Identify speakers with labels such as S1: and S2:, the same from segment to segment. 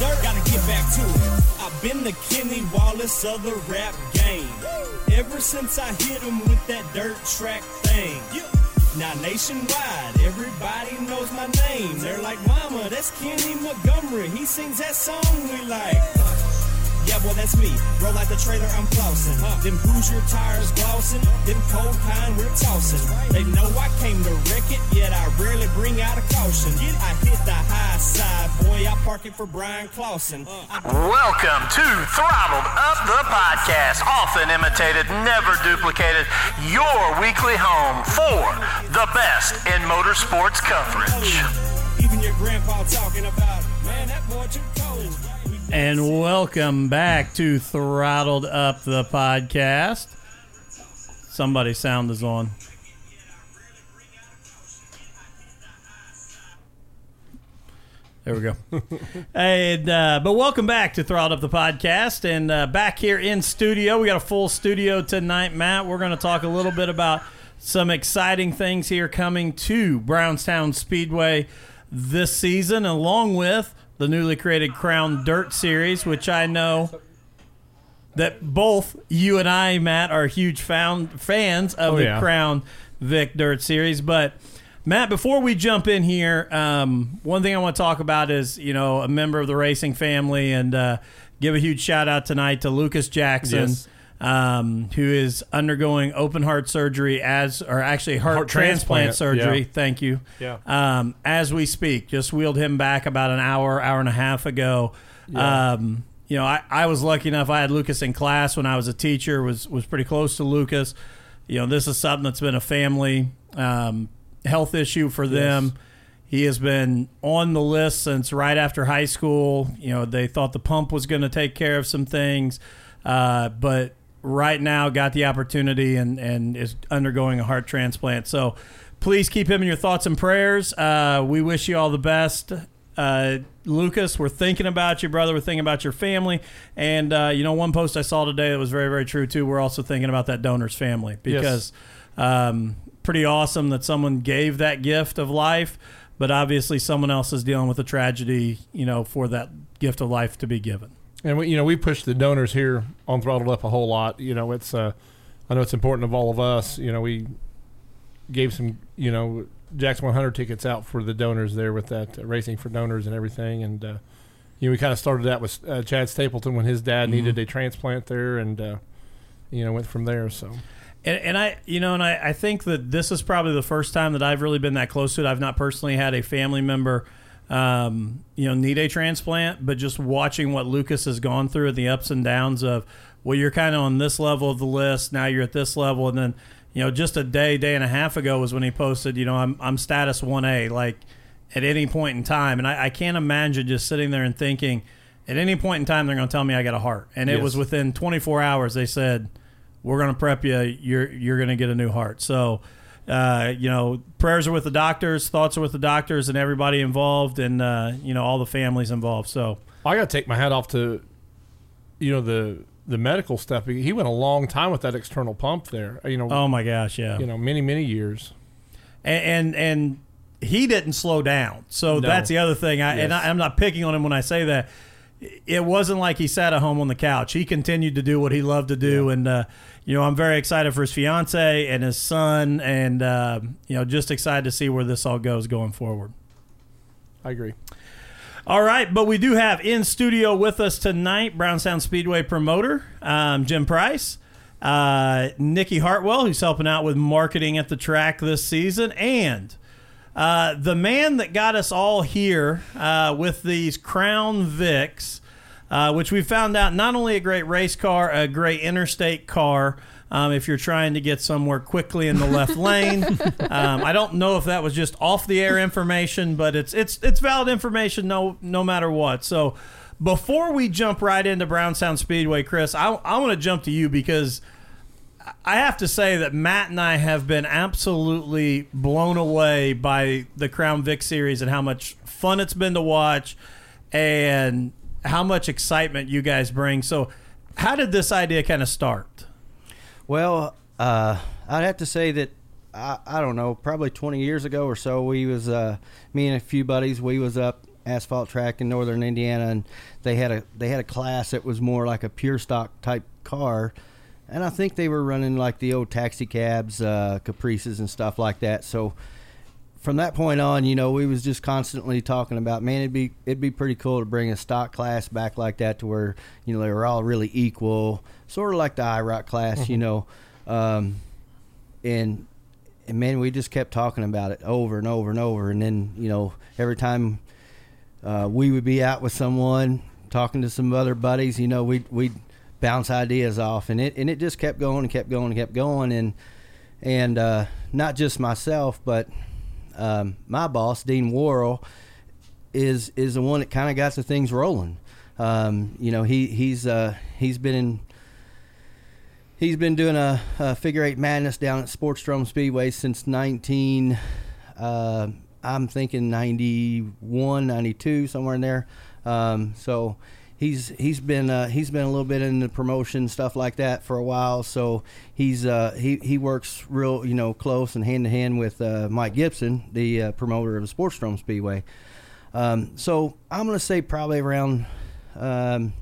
S1: dirt. Gotta get back to it. I've been the Kenny Wallace of the rap game. Ever since I hit him with that dirt track thing. Now nationwide, everybody knows my name. They're like, Mama, that's Kenny Montgomery. He sings that song we like. Yeah, well, that's me. Roll like the trailer, I'm flossing. Them Hoosier tires glossing. Them cold kind we're tossing. They know I came to wreck it, yet I rarely bring out a caution. I hit the high side, boy. I park it for Bryan Clauson. I
S2: Welcome to Throttled Up the Podcast, often imitated, never duplicated, your weekly home for the best in motorsports coverage.
S1: Even your grandpa talking about, man, that boy too cold.
S3: And welcome back to Throttled Up the Podcast. Somebody sound is on. There we go. and uh, but welcome back to Throttled Up the Podcast, and uh, back here in studio, we got a full studio tonight, Matt. We're going to talk a little bit about some exciting things here coming to Brownstown Speedway this season, along with the newly created Crown Dirt Series, which I know that both you and I, Matt, are huge found fans of
S4: Oh,
S3: the
S4: yeah.
S3: Crown Vic Dirt Series. But Matt, before we jump in here, um, one thing I want to talk about is you know a member of the racing family, and uh, give a huge shout out tonight to Lucas Jackson.
S4: Yes.
S3: Um, who is undergoing open heart surgery as, or actually heart,
S4: Heart
S3: transplant,
S4: transplant,
S3: surgery.
S4: yeah.
S3: Thank you.
S4: Yeah.
S3: Um, as we speak, just wheeled him back about an hour, hour and a half ago. Um, you know, I, I was lucky enough. I had Lucas in class when I was a teacher. was was pretty close to Lucas. You know, this is something that's been a family um, health issue for them. He has been on the list since right after high school. You know, they thought the pump was going to take care of some things, uh, but right now got the opportunity and, and is undergoing a heart transplant. So please keep him in your thoughts and prayers. Uh, we wish you all the best. Uh, Lucas, we're thinking about you, brother. We're thinking about your family. And, uh, you know, one post I saw today that was very, very true, too. We're also thinking about that donor's family because um, pretty awesome that someone gave that gift of life, but obviously someone else is dealing with a tragedy, you know, for that gift of life to be given.
S4: And we, you know, we push the donors here on Throttled Up a whole lot. You know, it's uh, I know it's important of all of us. You know, we gave some, you know, Jackson 100 tickets out for the donors there with that uh, racing for donors and everything. And uh, you know, we kind of started that with uh, Chad Stapleton when his dad needed a transplant there, and uh, you know, went from there. So
S3: And, and I, you know, and I, I think that this is probably the first time that I've really been that close to it. I've not personally had a family member, um, you know, need a transplant, but just watching what Lucas has gone through and the ups and downs of, well, you're kind of on this level of the list, now you're at this level, and then, you know, just a day, day and a half ago was when he posted, you know, I'm, I'm status 1A, like at any point in time. And I, I can't imagine just sitting there and thinking, at any point in time, they're going to tell me I got a heart. And it
S4: Yes.
S3: was within 24 hours, they said, we're going to prep you. You're you're going to get a new heart. So, uh, you know, prayers are with the doctors, thoughts are with the doctors, and everybody involved, and uh, you know all the families involved. So,
S4: I got to take my hat off to, you know, the the medical stuff. He went a long time with that external pump there. You know,
S3: oh my gosh, yeah,
S4: you know, many many years.
S3: and and, and he didn't slow down. So
S4: No.
S3: that's the other thing. I, And
S4: Yes.
S3: I, I'm not picking on him when I say that. It wasn't like he sat at home on the couch. He continued to do what he loved to do, and uh, you know I'm very excited for his fiance and his son, and uh, you know just excited to see where this all goes going forward.
S4: I agree.
S3: All right, but we do have in studio with us tonight Brownstown Speedway promoter um, Jim Price, uh, Nikki Hartwell, who's helping out with marketing at the track this season, and uh, the man that got us all here uh, with these Crown Vics, uh, which we found out not only a great race car, a great interstate car. Um, if you're trying to get somewhere quickly in the left lane, um, I don't know if that was just off the air information, but it's it's it's valid information no no matter what. So, before we jump right into Brownstown Speedway, Chris, I, I want to jump to you because I have to say that Matt and I have been absolutely blown away by the Crown Vic series and how much fun it's been to watch and how much excitement you guys bring. So, how did this idea kind of start?
S5: Well, uh, I'd have to say that I, I don't know, probably 20 years ago or so, we was uh, me and a few buddies. We was up asphalt track in northern Indiana, and they had a they had a class that was more like a pure stock type car, and I think they were running like the old taxi cabs, uh, Caprices, and stuff like that. So from that point on, you know, we was just constantly talking about, man, it'd be it'd be pretty cool to bring a stock class back like that to where you know they were all really equal, sort of like the IROC class, you know, um, and and man, we just kept talking about it over and over and over, and then you know every time uh, we would be out with someone talking to some other buddies, you know, we we'd bounce ideas off, and it and it just kept going and kept going and kept going, and and uh, not just myself, but um, my boss, Dean Worrell, is is the one that kind of got the things rolling. Um, you know, he he's uh, he's been in. He's been doing a, a figure eight madness down at Sportsdrome Speedway since 19. Uh, I'm thinking 91, 92, somewhere in there. Um, so he's he's been uh, he's been a little bit in the promotion stuff like that for a while. So he's uh, he he works real you know close and hand to hand with uh, Mike Gibson, the uh, promoter of the Sportsdrome Speedway. Um, so I'm to say probably around um,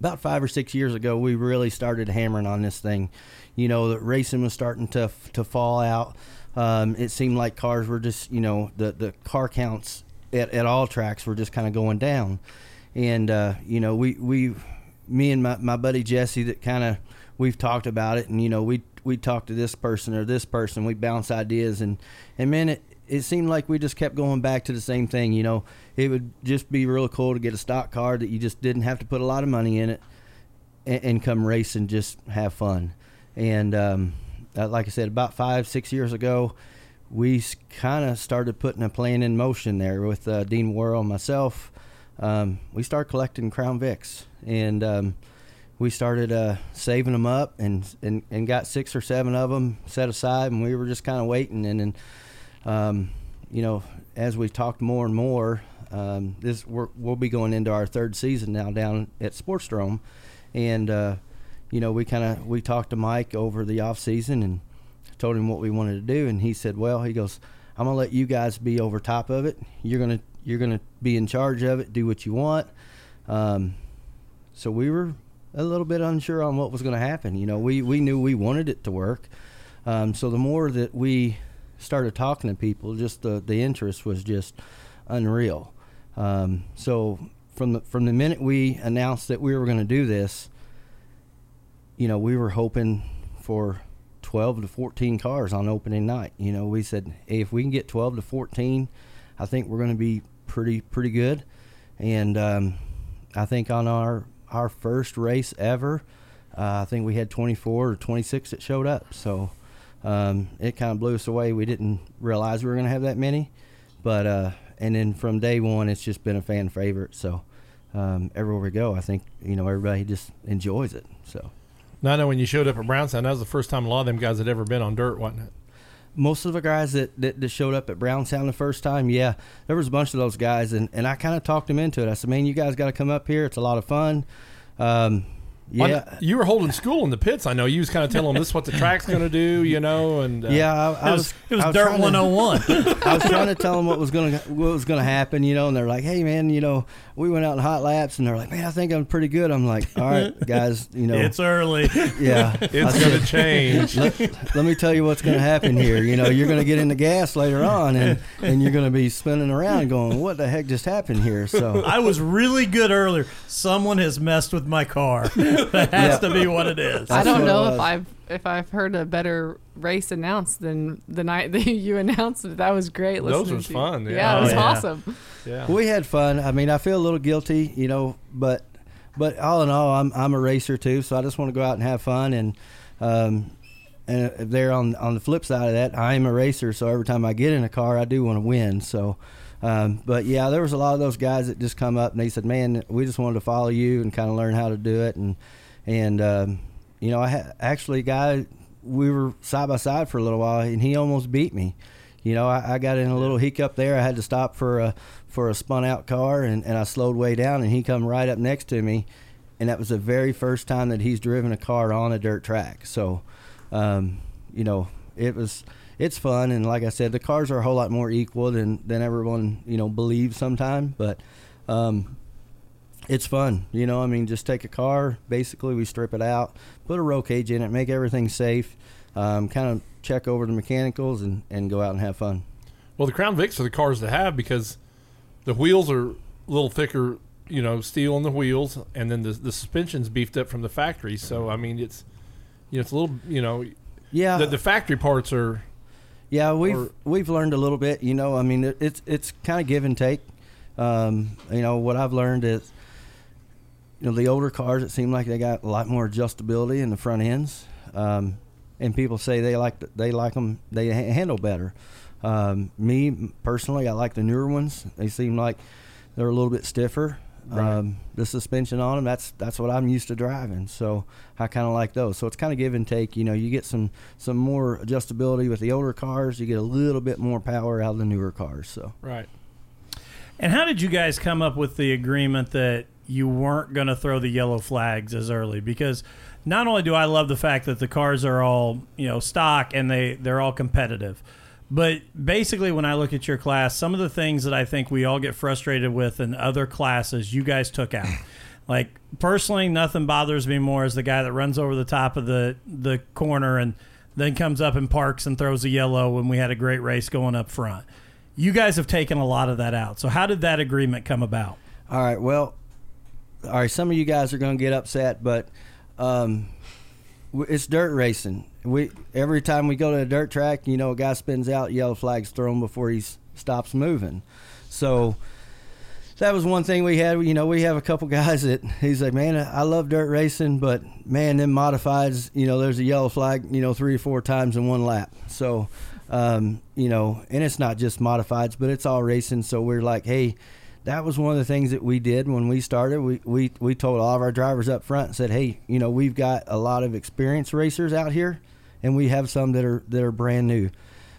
S5: about five or six years ago, we really started hammering on this thing. You know, the racing was starting to to fall out. Um, it seemed like cars were just you know the the car counts at, at all tracks were just kind of going down and uh, you know we we me and my, my buddy Jesse that kind of we've talked about it and you know we we talked to this person or this person we bounce ideas and and man it it seemed like we just kept going back to the same thing you know. It would just be real cool to get a stock car that you just didn't have to put a lot of money in it and, and come race and just have fun. And um, uh, like I said about five six years ago we kind of started putting a plan in motion there with uh, Dean Worrell myself um, we started collecting Crown Vics, and um, we started uh, saving them up, and, and and got six or seven of them set aside, and we were just kind of waiting, and then, um, you know, as we talked more and more, um, this we will be going into our third season now down at Sportsdrome, and uh, you know we kind of we talked to Mike over the off season and told him what we wanted to do, and he said, well, he goes. I'm gonna let you guys be over top of it. You're gonna you're to be in charge of it, do what you want. Um, so we were a little bit unsure on what was going to happen. You know, we, we knew we wanted it to work. Um, so the more that we started talking to people, just the, the interest was just unreal. Um, so from the, from the minute we announced that we were going to do this, you know, we were hoping for 12 to 14 cars on opening night. You know, we said, hey, if we can get 12 to 14, I think we're going to be pretty pretty good. And um, I think on our our first race ever, uh, I think we had 24 or 26 that showed up. So um, it kind of blew us away. We didn't realize we were going to have that many, but uh, and then from day one, it's just been a fan favorite. So um, everywhere we go, I think you know everybody just enjoys it. So.
S4: Now I know when you showed up at Brownstown, that was the first time a lot of them guys had ever been on dirt, wasn't it?
S5: most of the guys that, that, that, showed up at Brownstown the first time, yeah, there was a bunch of those guys, and, and I kind of talked them into it. I said, man, you guys got to come up here. It's a lot of fun. Um, yeah,
S4: you were holding school in the pits. I know you was kind of telling them this is what the track's going to do, you know, and
S5: uh, yeah, I, I
S3: it was, it was, was dirt one hundred oh and one.
S5: I was trying to tell them what was going to what was going to happen, you know, and they're like, hey man, you know, we went out in hot laps, and they're like, man, I think I'm pretty good. I'm like, all right, guys, you know,
S3: it's early.
S5: Yeah,
S4: it's going to change.
S5: Let, let, me tell you what's going to happen here. You know, you're going to get in the gas later on, and and you're going to be spinning around, going, what the heck just happened here? So
S3: I was really good earlier. Someone has messed with my car. that has yeah. to be be what it is.
S6: I don't know if I've if I've heard a better race announced than the night that you announced it. That was great.
S4: Those was
S6: to.
S4: fun. Yeah,
S6: yeah it was
S3: yeah.
S6: awesome.
S5: Yeah, we had fun. I mean, I feel a little guilty, you know, but but all in all, I'm I'm a racer too, so I just want to go out and have fun and. Um, and there on on the flip side of that, I am a racer, so every time I get in a car, I do want to win. So, Um, but yeah, there was a lot of those guys that just come up and they said, "Man, we just wanted to follow you and kind of learn how to do it." And and um, you know, I ha- actually, guy, we were side by side for a little while, and he almost beat me. You know, I, I got in a little hiccup there. I had to stop for a for a spun out car, and, and I slowed way down, and he come right up next to me, and that was the very first time that he's driven a car on a dirt track. So, um, you know, it was it's fun, and like I said, the cars are a whole lot more equal than than everyone you know believes sometimes, but. Um, it's fun, you know. I mean, just take a car. Basically, we strip it out, put a roll cage in it, make everything safe, um, kind of check over the mechanicals, and, and go out and have fun.
S4: Well, the Crown Vics are the cars to have because the wheels are a little thicker, you know, steel on the wheels, and then the the suspension's beefed up from the factory. So I mean, it's you know, it's a little, you know,
S5: Yeah,
S4: the, the factory parts are
S5: Yeah, we've
S4: Or-
S5: we've learned a little bit. You know, I mean, it, it's it's kind of give and take. Um, you know, what I've learned is, you know, the older cars it seem like they got a lot more adjustability in the front ends, um, and people say they like the, they like them they ha- handle better. Um, me personally, I like the newer ones. They seem like they're a little bit stiffer.
S4: Right.
S5: Um, the suspension on them, that's that's what I'm used to driving. So I kind of like those. So it's kind of give and take. You know, you get some some more adjustability with the older cars. You get a little bit more power out of the newer cars. So
S4: right.
S3: And how did you guys come up with the agreement that you weren't going to throw the yellow flags as early? Because not only do I love the fact that the cars are all you know stock and they they're all competitive, but basically when I look at your class, some of the things that I think we all get frustrated with in other classes, you guys took out. Like personally, nothing bothers me more as the guy that runs over the top of the the corner and then comes up and parks and throws a yellow when we had a great race going up front. You guys have taken a lot of that out. So how did that agreement come about?
S5: all right, well, all right. Some of you guys are going to get upset, but um, it's dirt racing. We every time we go to a dirt track, you know, a guy spins out, yellow flags thrown before he stops moving. So that was one thing we had. You know, we have a couple guys that he's like, man, I love dirt racing, but man, them modifieds, you know, there's a yellow flag, you know, three or four times in one lap. So, um, you know, and it's not just modifieds, but it's all racing. So we're like, hey, that was one of the things that we did when we started. We we we told all of our drivers up front and said, hey, you know, we've got a lot of experienced racers out here, and we have some that are that are brand new.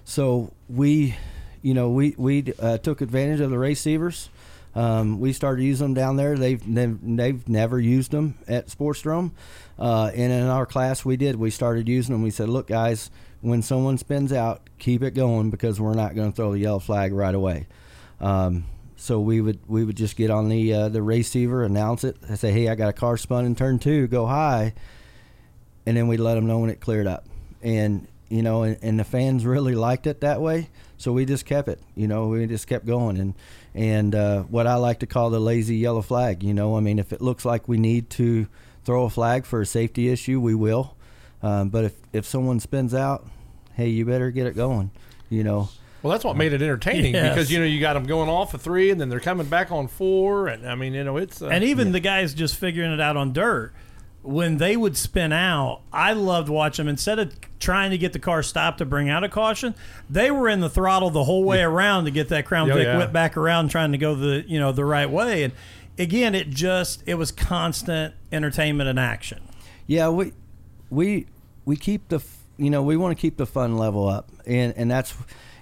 S5: So we, you know, we we uh, took advantage of the receivers. Um, we started using them down there. They've they've, never used them at Sportsdrome, uh, and in our class we did. We started using them. We said, look, guys, when someone spins out, keep it going because we're not going to throw the yellow flag right away. Um, so we would we would just get on the uh, the receiver, announce it, and say, hey, I got a car spun in turn two, go high, and then we'd let them know when it cleared up. And you know, and, and the fans really liked it that way, so we just kept it. You know, we just kept going, and and uh, what I like to call the lazy yellow flag. You know, I mean, if it looks like we need to throw a flag for a safety issue, we will. Um, but if if someone spins out, hey, you better get it going. You know.
S4: Well, that's what made it entertaining
S3: Yes.
S4: because you know you got them going off of three, and then they're coming back on four, and I mean, you know, it's uh,
S3: and even the guys just figuring it out on dirt when they would spin out i loved watching them instead of trying to get the car stopped to bring out a caution they were in the throttle the whole way around to get that crown
S4: Oh,
S3: vic
S4: yeah.
S3: whip back around trying to go the you know the right way and again it just it was constant entertainment and action
S5: Yeah, we we we keep the you know we want to keep the fun level up, and and that's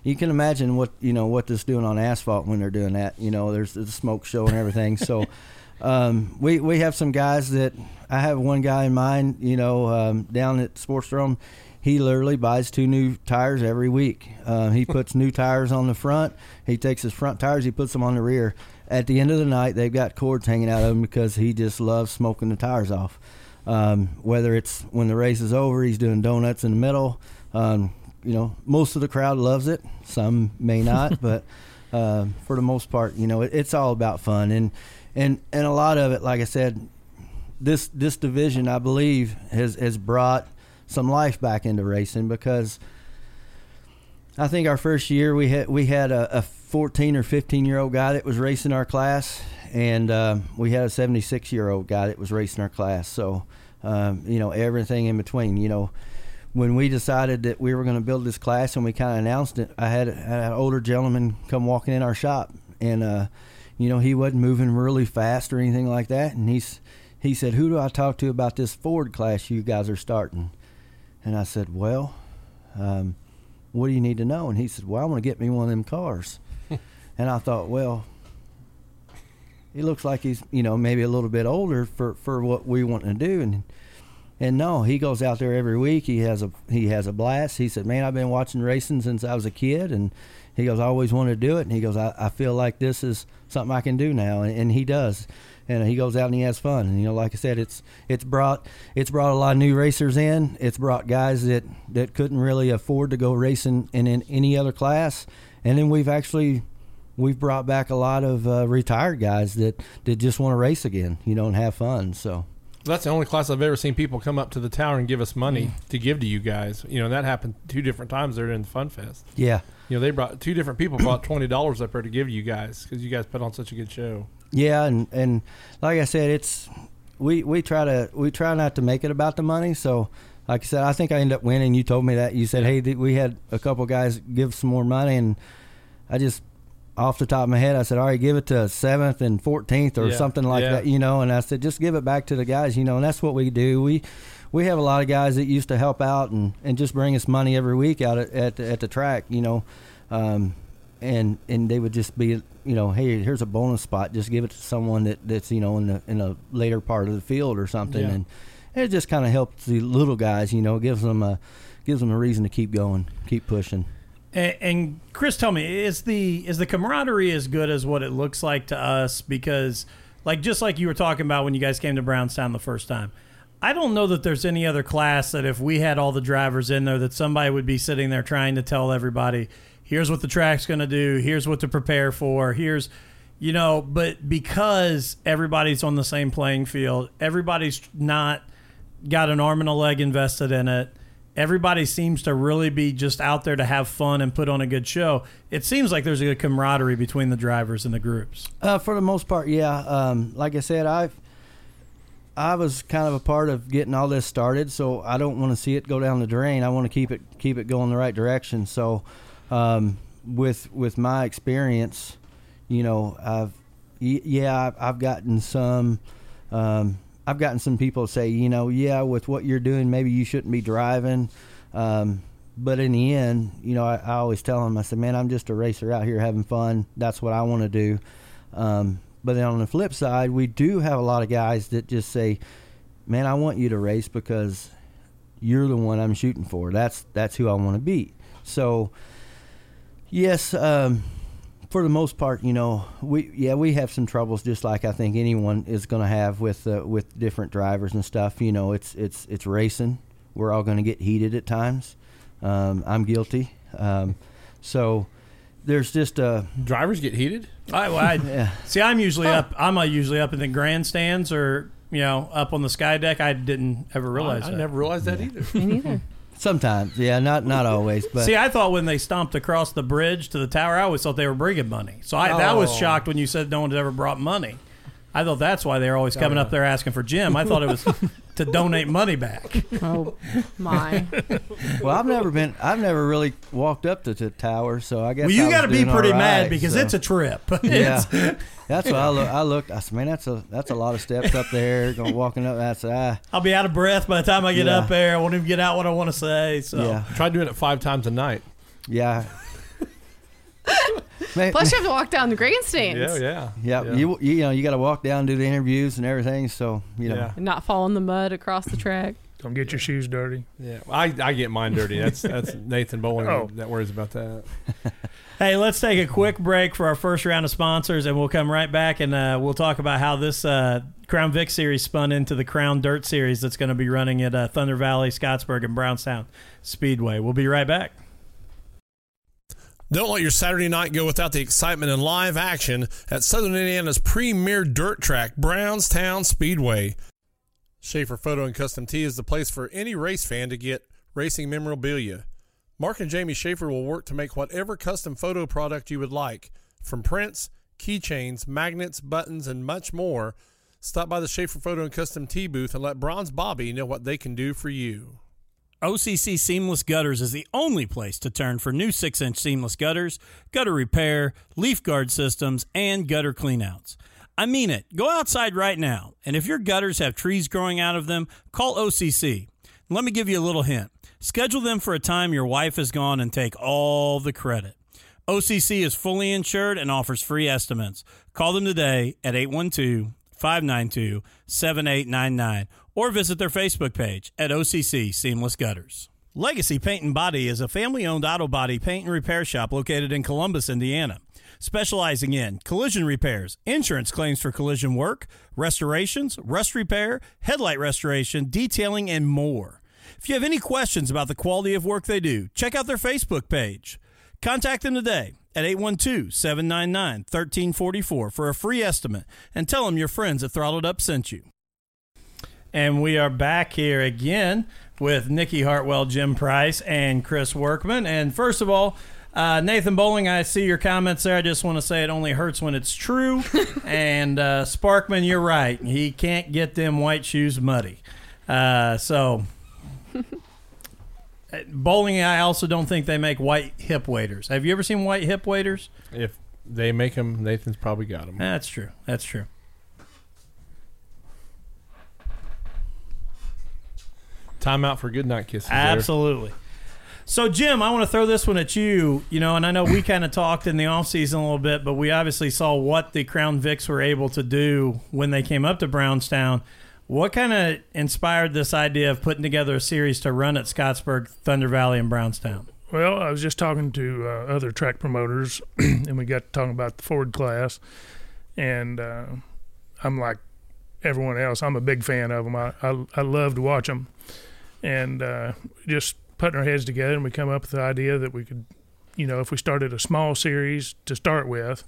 S5: you can imagine what you know what this doing on asphalt when they're doing that. You know, there's the smoke show and everything. so um, we we have some guys that I have one guy in mind. You know, um, down at Sportsdrome. He literally buys two new tires every week. Uh, he puts new tires on the front. He takes his front tires. He puts them on the rear. At the end of the night, they've got cords hanging out of them because he just loves smoking the tires off. Um, whether it's when the race is over, he's doing donuts in the middle. Um, you know, most of the crowd loves it. Some may not, but uh, for the most part, you know, it, it's all about fun and and and a lot of it, like I said, this this division, I believe, has has brought some life back into racing because I think our first year we had we had a, a 14 or 15 year old guy that was racing our class, and um, we had a 76 year old guy that was racing our class. So, um, you know, everything in between. You know, when we decided that we were going to build this class and we kind of announced it, I had, had an older gentleman come walking in our shop, and uh, you know he wasn't moving really fast or anything like that. And he's he said, "Who do I talk to about this Ford class you guys are starting?" And I said, "Well, um, what do you need to know?" And he said, "Well, I want to get me one of them cars." and I thought, well, he looks like he's you know maybe a little bit older for for what we want to do. And and no he goes out there every week. He has a he has a blast. He said man i've been watching racing since i was a kid. And he goes i always wanted to do it. And he goes i, I feel like this is something i can do now. And, and he does and he goes out and he has fun and you know like i said it's it's brought it's brought a lot of new racers in it's brought guys that that couldn't really afford to go racing in, in any other class and then we've actually we've brought back a lot of uh, retired guys that, that just want to race again, you know, and have fun. So
S4: That's the only class I've ever seen people come up to the tower and give us money
S5: Mm.
S4: to give to you guys. You know, that happened two different times there in the Fun Fest.
S5: yeah,
S4: You know, they brought two different people brought twenty dollars up there to give to you guys because you guys put on such a good show.
S5: Yeah, and and like I said, it's we we try to we try not to make it about the money. So like I said, I think I ended up winning. You told me that you said, hey, th- we had a couple guys give some more money, and I just off the top of my head, I said, all right, give it to seventh and fourteenth or
S4: Yeah,
S5: something like
S4: yeah.
S5: that, you know. And I said, just give it back to the guys, you know. And that's what we do. We we have a lot of guys that used to help out and, and just bring us money every week out at at, the- at the track, you know. Um, and and they would just be, you know, hey, here's a bonus spot. Just give it to someone that, that's you know in the in a later part of the field or something,
S4: Yeah.
S5: and it just kind of helps the little guys, you know, gives them a gives them a reason to keep going, keep pushing.
S3: And, and Chris, tell me, is the is the camaraderie as good as what it looks like to us? Because, like, just like you were talking about when you guys came to Brownstown the first time, I don't know that there's any other class that if we had all the drivers in there, that somebody would be sitting there trying to tell everybody, here's what the track's going to do, here's what to prepare for, here's, you know, but because everybody's on the same playing field, everybody's not got an arm and a leg invested in it. Everybody seems to really be just out there to have fun and put on a good show. It seems like there's a good camaraderie between the drivers and the groups.
S5: Uh, for the most part, yeah. Um, like I said, I've I was kind of a part of getting all this started, so I don't want to see it go down the drain. I want to keep it keep it going the right direction. So, um, with with my experience, you know, I've yeah, I've, gotten some. Um, I've gotten some people say, you know, yeah, with what you're doing, maybe you shouldn't be driving. Um, but in the end, you know, I, I always tell them, I said, man, I'm just a racer out here having fun. That's what I want to do. Um, but then on the flip side, we do have a lot of guys that just say, man, I want you to race because you're the one I'm shooting for. That's that's who I want to beat. So, yes, um, for the most part, you know, we yeah we have some troubles, just like I think anyone is going to have with uh, with different drivers and stuff. You know, it's it's it's racing. We're all going to get heated at times. Um, I'm guilty. Um, so there's just a
S4: Drivers get heated.
S3: I, I
S5: yeah.
S3: see. I'm usually up. I'm uh, usually up in the grandstands or you know up on the sky deck. I didn't ever realize
S4: I, I
S3: that.
S4: never realized that either.
S6: Me neither.
S5: Sometimes, yeah, not not always, but
S3: See, I thought when they stomped across the bridge to the tower, I always thought they were bringing money. So I, that was
S4: Oh.
S3: shocked when you said no one's ever brought money. I thought that's why they were always coming up there asking for Jim. I thought it was to donate money back.
S6: Oh my!
S5: well, I've never been. I've never really walked up to the tower, so I guess.
S3: Well, you
S5: got
S3: got to be pretty mad because it's a trip.
S5: yeah.
S3: It's-
S5: That's what I look. I looked. I said, man, that's a that's a lot of steps up there. Going walking up. I said, ah,
S3: I'll be out of breath by the time I get
S5: Yeah.
S3: up there. I won't even get out what I want to say. So
S5: yeah,
S4: Try doing it five times a night.
S5: yeah. May-
S6: Plus, you have to walk down the grandstands
S4: yeah.
S5: yeah, yeah. you you know you got to walk down, do the interviews and everything. So you know,
S4: Yeah.
S6: and not fall in the mud across the track.
S7: Don't get your shoes dirty.
S4: Yeah, I, I get mine dirty. That's that's Nathan Bowling
S7: Oh.
S4: that worries about that.
S3: Hey, let's take a quick break for our first round of sponsors, and we'll come right back and uh, we'll talk about how this uh, Crown Vic series spun into the Crown Dirt series that's going to be running at uh, Thunder Valley, Scottsburg, and Brownstown Speedway. We'll be right back.
S8: Don't let your Saturday night go without the excitement and live action at Southern Indiana's premier dirt track, Brownstown Speedway. Schaefer Photo and Custom Tee is the place for any race fan to get racing memorabilia. Mark and Jamie Schaefer will work to make whatever custom photo product you would like, from prints, keychains, magnets, buttons, and much more. Stop by the Schaefer Photo and Custom Tee booth and let Bronze Bobby know what they can do for you.
S3: OCC Seamless Gutters is the only place to turn for new 6 inch seamless gutters, gutter repair, leaf guard systems, and gutter cleanouts. I mean it. Go outside right now, and if your gutters have trees growing out of them, call OCC. Let me give you a little hint. Schedule them for a time your wife is gone and take all the credit. OCC is fully insured and offers free estimates. Call them today at 812 592 7899 or visit their Facebook page at OCC Seamless Gutters. Legacy Paint and Body is a family owned auto body paint and repair shop located in Columbus, Indiana. Specializing in collision repairs, insurance claims for collision work, restorations, rust repair, headlight restoration, detailing, and more. If you have any questions about the quality of work they do, check out their Facebook page. Contact them today at 812 799 1344 for a free estimate and tell them your friends at Throttled Up sent you. And we are back here again with Nikki Hartwell, Jim Price, and Chris Workman. And first of all, uh, Nathan Bowling, I see your comments there. I just want to say it only hurts when it's true. and uh, Sparkman, you're right. He can't get them white shoes muddy. Uh, so, uh, bowling, I also don't think they make white hip waders. Have you ever seen white hip waders?
S4: If they make them, Nathan's probably got them.
S3: That's true. That's true.
S4: Timeout for good night kisses. there.
S3: Absolutely. So, Jim, I want to throw this one at you. You know, and I know we kind of talked in the offseason a little bit, but we obviously saw what the Crown Vics were able to do when they came up to Brownstown. What kind of inspired this idea of putting together a series to run at Scottsburg, Thunder Valley, and Brownstown?
S7: Well, I was just talking to uh, other track promoters, and we got to talking about the Ford class, and uh, I'm like everyone else. I'm a big fan of them. I I, I love to watch them, and uh, just putting our heads together, and we come up with the idea that we could, you know, if we started a small series to start with,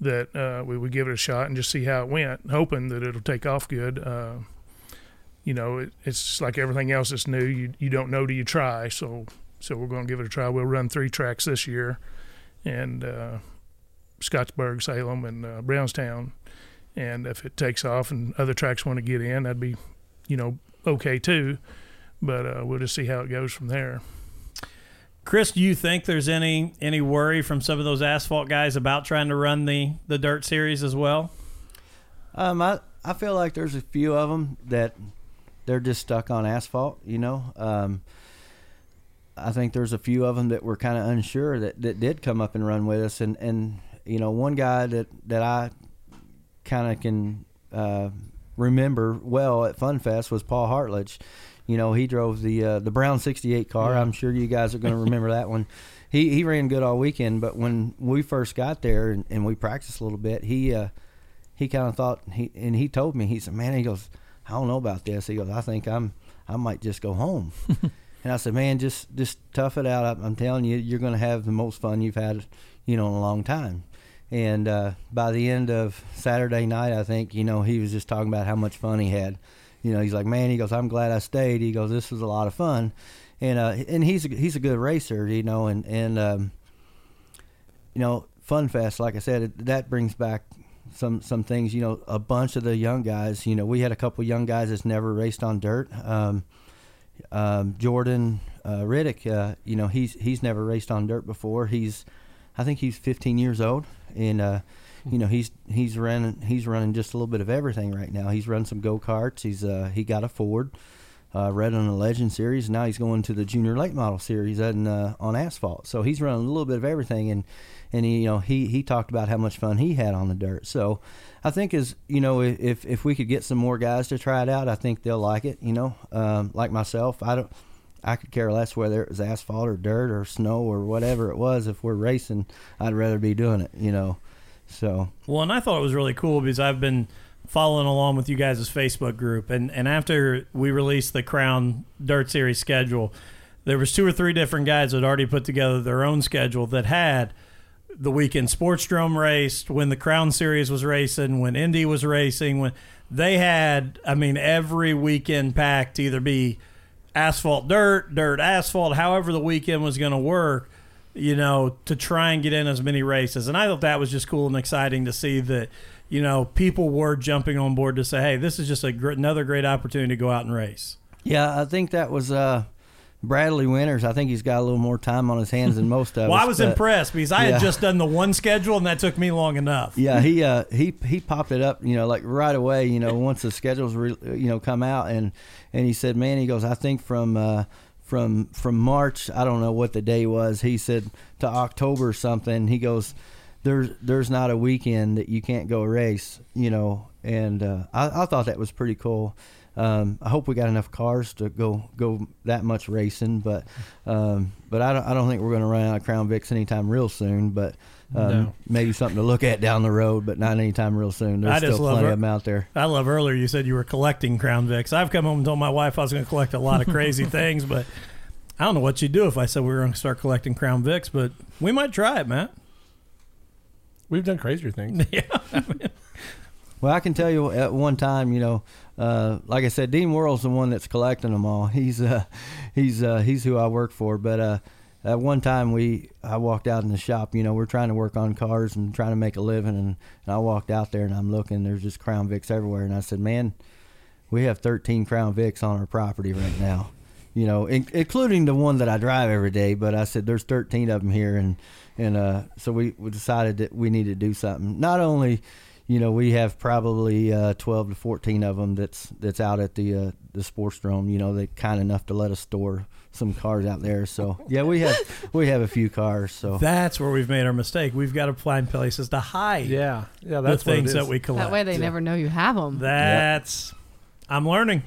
S7: that uh, we would give it a shot and just see how it went, hoping that it'll take off good. Uh, you know, it, it's like everything else that's new. You you don't know till you try. So so we're going to give it a try. We'll run three tracks this year, and uh, Scottsburg, Salem, and uh, Brownstown. And if it takes off and other tracks want to get in, that'd be, you know, okay too. But uh, we'll just see how it goes from there.
S3: Chris, do you think there's any any worry from some of those asphalt guys about trying to run the the dirt series as well?
S5: Um, I I feel like there's a few of them that they're just stuck on asphalt. You know, um, I think there's a few of them that were kind of unsure that, that did come up and run with us, and and you know one guy that that I kind of can uh, remember well at Fun Fest was Paul Hartledge. You know, he drove the uh, the Brown '68 car.
S3: Yeah.
S5: I'm sure you guys are going to remember that one. He he ran good all weekend, but when we first got there and, and we practiced a little bit, he uh, he kind of thought he and he told me he said, "Man," he goes, "I don't know about this." He goes, "I think I'm I might just go home." and I said, "Man, just just tough it out. I'm, telling you, you're going to have the most fun you've had, you know, in a long time." And uh, by the end of Saturday night, I think you know he was just talking about how much fun he had. You know, he's like, "Man," he goes, "I'm glad I stayed." He goes, "This was a lot of fun." And uh, and he's a, he's a good racer, you know, and and um, you know, Fun Fest, like I said, it, that brings back some some things. You know, a bunch of the young guys. You know, we had a couple young guys that's never raced on dirt. Um, um, Jordan uh, Riddick, uh, you know, he's he's never raced on dirt before. He's, I think he's 15 years old, and uh, you know he's he's running he's running just a little bit of everything right now. He's run some go karts. He's uh, he got a Ford. Uh, red on the Legend Series. Now he's going to the Junior Late Model Series and uh, on asphalt. So he's running a little bit of everything, and and he, you know he he talked about how much fun he had on the dirt. So I think as you know if if we could get some more guys to try it out, I think they'll like it. You know, um, like myself, I don't. I could care less whether it was asphalt or dirt or snow or whatever it was. If we're racing, I'd rather be doing it. You know, so.
S3: Well, and I thought it was really cool because I've been following along with you guys' Facebook group, and and after we released the Crown Dirt Series schedule, there was two or three different guys that already put together their own schedule that had the weekend Sportsdrome raced when the Crown Series was racing, when Indy was racing, when they had, I mean, every weekend packed either be asphalt, dirt, dirt, asphalt, however the weekend was going to work you know, to try and get in as many races. And I thought that was just cool and exciting to see that, you know, people were jumping on board to say, hey, this is just a gr- another great opportunity to go out and race.
S5: Yeah, I think that was uh, Bradley Winters, I think he's got a little more time on his hands than most of
S3: Well,
S5: us.
S3: Well, I was
S5: but-
S3: impressed because I
S5: yeah.
S3: had just done the one schedule and that took me long enough.
S5: Yeah, he uh, he he popped it up, you know, like right away, you know, once the schedules re- you know come out, and and he said, man, he goes, I think from uh, from from March, I don't know what the day was, he said to October something. He goes, there's there's not a weekend that you can't go race, you know, and uh, I, I thought that was pretty cool. Um, I hope we got enough cars to go go that much racing, but um, but I don't I don't think we're going to run out of Crown Vics anytime real soon. But um,
S4: No.
S5: maybe something to look at down the road, but not anytime real soon. There's
S3: I just
S5: still
S3: love
S5: plenty
S3: it.
S5: of them out there.
S3: I love earlier you said you were collecting Crown Vics. I've come home and told my wife I was going to collect a lot of crazy things, but I don't know what you'd do if I said we were going to start collecting Crown Vics, but we might try it, Matt.
S4: We've done crazier things. Yeah.
S5: Well, I can tell you at one time, you know, uh, like I said, Dean Worrell's the one that's collecting them all. He's uh, he's uh, he's who I work for. But uh, at one time, we I walked out in the shop. You know, we're trying to work on cars and trying to make a living, and, and I walked out there and I'm looking. There's just Crown Vics everywhere, and I said, man, we have 13 Crown Vics on our property right now. You know, in, including the one that I drive every day. But I said there's 13 of them here, and and uh, so we, we decided that we needed to do something. Not only, you know, we have probably uh, 12 to 14 of them that's that's out at the uh, the Sportsdrome. You know, they kind enough to let us store some cars out there. So yeah, we have we have a few cars. So
S3: That's where we've made our mistake. We've got to find places to hide
S4: Yeah, yeah,
S3: the
S4: that's what it
S3: things that we collect.
S6: That way they never know you have them.
S3: That's I'm learning.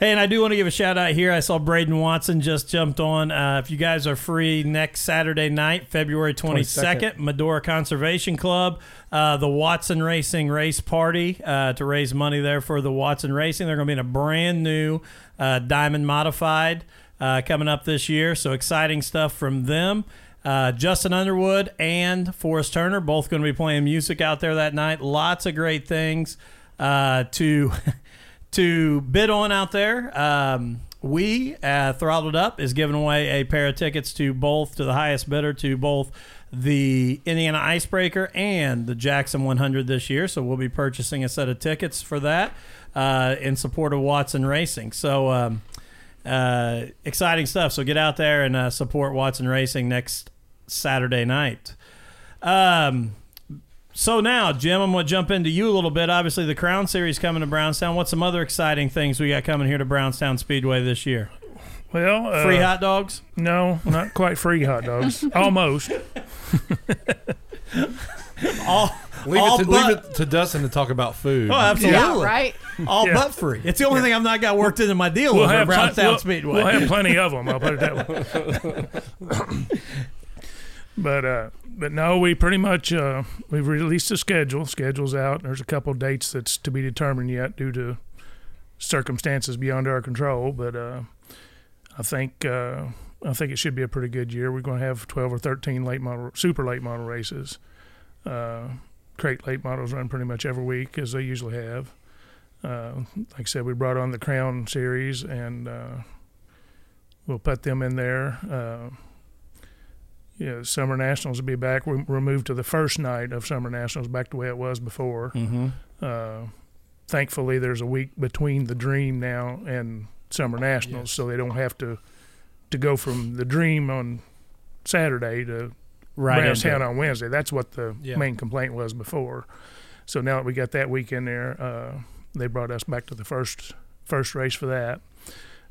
S3: Hey, and I do want to give a shout out here. I saw Braden Watson just jumped on. Uh, if you guys are free next Saturday night, February 22nd,
S4: 22nd.
S3: Medora Conservation Club, uh, the Watson Racing Race Party uh, to raise money there for the Watson Racing. They're going to be in a brand new uh, Diamond Modified uh, coming up this year. So exciting stuff from them. Uh, Justin Underwood and Forrest Turner both going to be playing music out there that night. Lots of great things uh, to to bid on out there. Um, we uh, throttled up is giving away a pair of tickets to both to the highest bidder to both the Indiana Icebreaker and the Jackson 100 this year. So we'll be purchasing a set of tickets for that uh, in support of Watson Racing. So. Um, uh, exciting stuff. So get out there and uh, support Watson Racing next Saturday night. Um, so now, Jim, I'm going to jump into you a little bit. Obviously, the Crown Series coming to Brownstown. What's some other exciting things we got coming here to Brownstown Speedway this year?
S7: Well, uh,
S3: Free hot dogs?
S7: No, not quite free hot dogs. Almost.
S3: All,
S4: Leave,
S3: all
S4: it to,
S3: but,
S4: leave it to Dustin to talk about food.
S3: Oh, absolutely.
S6: Yeah, right.
S3: All
S7: Yeah.
S3: but free. It's the only thing I've not got worked into my deal
S7: We'll
S3: over at
S7: have, plen-
S3: Brownstown
S7: we'll,
S3: Speedway.
S7: we'll have plenty of them. I'll put it that way. but uh, but no, we pretty much uh, we've released the schedule. Schedule's out. There's a couple dates that's to be determined yet due to circumstances beyond our control. But uh, I think uh, I think it should be a pretty good year. We're going to have 12 or 13 late model, super late model races. Uh, crate late models run pretty much every week as they usually have. Uh, like I said, we brought on the Crown Series, and uh, we'll put them in there. Uh, yeah, Summer Nationals will be back. We, we're moved to the first night of Summer Nationals, back the way it was before.
S3: mm-hmm.
S7: Uh, thankfully, there's a week between the Dream now and Summer Nationals, so they don't have to to go from the Dream on Saturday to
S3: Right. into
S7: Brownstown on Wednesday. That's what the
S4: Yeah.
S7: main complaint was before. So now that we got that week in there, uh, they brought us back to the first first race for that.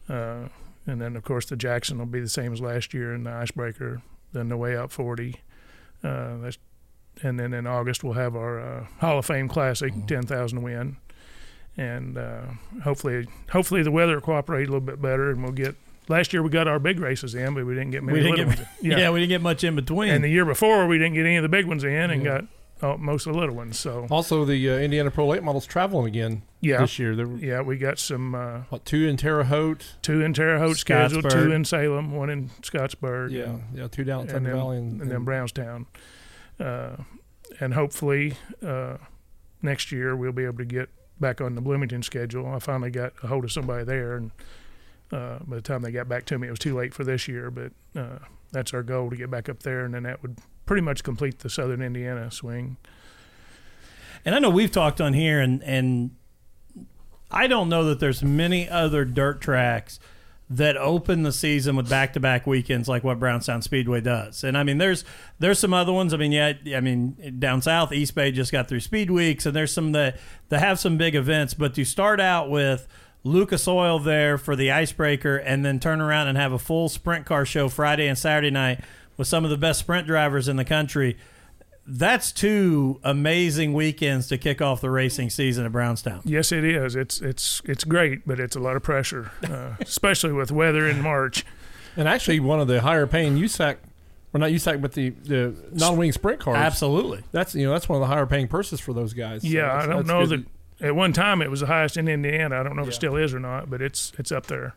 S7: Uh, and then of course the Jackson will be the same as last year, and the Icebreaker, then the Way Out 40. Uh, that's, and then in August we'll have our uh, Hall of Fame Classic,
S3: Mm-hmm.
S7: 10,000 win. And uh, hopefully, hopefully the weather will cooperate a little bit better, and we'll get. Last year we got our big races in, but we didn't get many
S3: We didn't
S7: little
S3: get-
S7: ones.
S3: Yeah. we didn't get much in between.
S7: And the year before, we didn't get any of the big ones in, and got uh, most of the little ones. So
S4: Also, the uh, Indiana Pro Late Models traveling again
S7: yeah,
S4: this year. There were
S7: yeah, we got some uh,
S4: what, two in Terre Haute.
S7: two in Terre Haute scheduled, two in Salem, one in Scottsburg,
S4: Yeah, yeah, two down in
S7: and
S4: Thunder Valley, and,
S7: and then Brownstown. Uh, and hopefully uh, next year we'll be able to get back on the Bloomington schedule. I finally got a hold of somebody there, and uh, by the time they got back to me, it was too late for this year. But uh, that's our goal to get back up there, and then that would pretty much complete the Southern Indiana swing.
S3: And I know we've talked on here, and and I don't know that there's many other dirt tracks that open the season with back-to-back weekends like what Brownstown Speedway does. And I mean, there's there's some other ones. I mean, yeah, I mean, down south, East Bay just got through Speed Weeks, and there's some that that have some big events. But to start out with Lucas Oil there for the icebreaker, and then turn around and have a full sprint car show Friday and Saturday night with some of the best sprint drivers in the country. That's two amazing weekends to kick off the racing season at Brownstown.
S7: Yes, it is. It's it's it's great, but it's a lot of pressure, uh, especially with weather in March.
S4: And actually, one of the higher paying USAC, or not USAC, but the, the non wing sprint cars.
S3: Absolutely.
S4: That's you know that's one of the higher paying purses for those guys. So
S7: Yeah,
S4: that's-
S7: I don't know
S4: good.
S7: that at one time it was the highest in Indiana. I don't know if
S4: Yeah.
S7: it still is or not, but it's it's up there.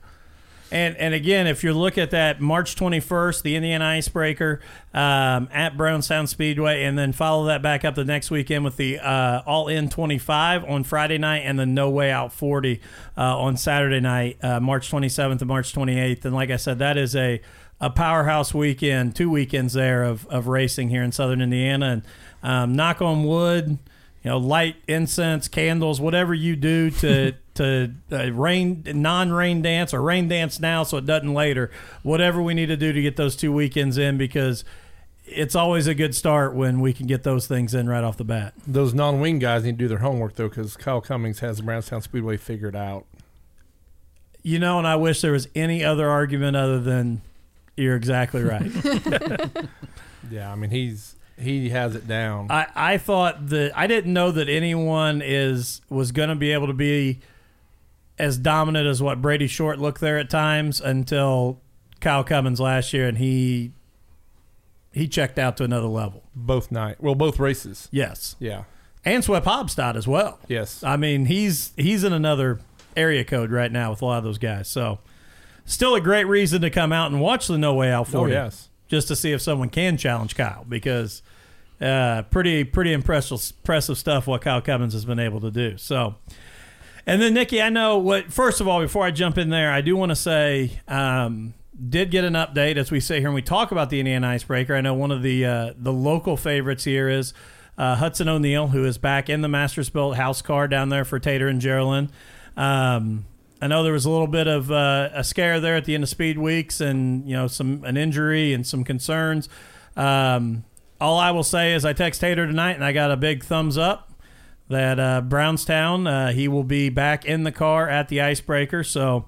S3: And and again, if you look at that March 21st, the Indiana Icebreaker um, at Sound Speedway, and then follow that back up the next weekend with the uh, All In 25 on Friday night and the No Way Out 40 uh, on Saturday night, uh, March 27th and March 28th. And like I said, that is a a powerhouse weekend, two weekends there of, of racing here in Southern Indiana. And um, knock on wood, you know, light incense, candles, whatever you do to to uh, rain non rain dance or rain dance now so it doesn't later. Whatever we need to do to get those two weekends in because it's always a good start when we can get those things in right off the bat.
S4: those non wing guys need to do their homework though, because Kyle Cummins has the Brownstown Speedway figured out.
S3: You know, and I wish there was any other argument other than you're exactly right.
S4: Yeah, I mean he's he has it down.
S3: I, I thought that I didn't know that anyone is was going to be able to be as dominant as what Brady Short looked there at times until Kyle Cummins last year, and he he checked out to another level.
S4: both night, well, both races.
S3: Yes,
S4: Yeah.
S3: and Swep Hobstadt as well.
S4: Yes.
S3: I mean he's he's in another area code right now with a lot of those guys. So still a great reason to come out and watch the No Way Out
S4: Oh
S3: 40
S4: yes.
S3: Just to see if someone can challenge Kyle because uh, pretty pretty impressive impressive stuff what Kyle Cummins has been able to do. So, and then Nikki, I know what. First of all, before I jump in there, I do want to say um, did get an update as we sit here and we talk about the Indiana Icebreaker. I know one of the uh, the local favorites here is. Uh, Hudson O'Neill, who is back in the Mastersbilt house car down there for Tater and Geraldine. Um, I know there was a little bit of uh, a scare there at the end of Speed Weeks, and you know some an injury and some concerns. Um, all I will say is I text Tater tonight, and I got a big thumbs up that uh, Brownstown uh, he will be back in the car at the Icebreaker. So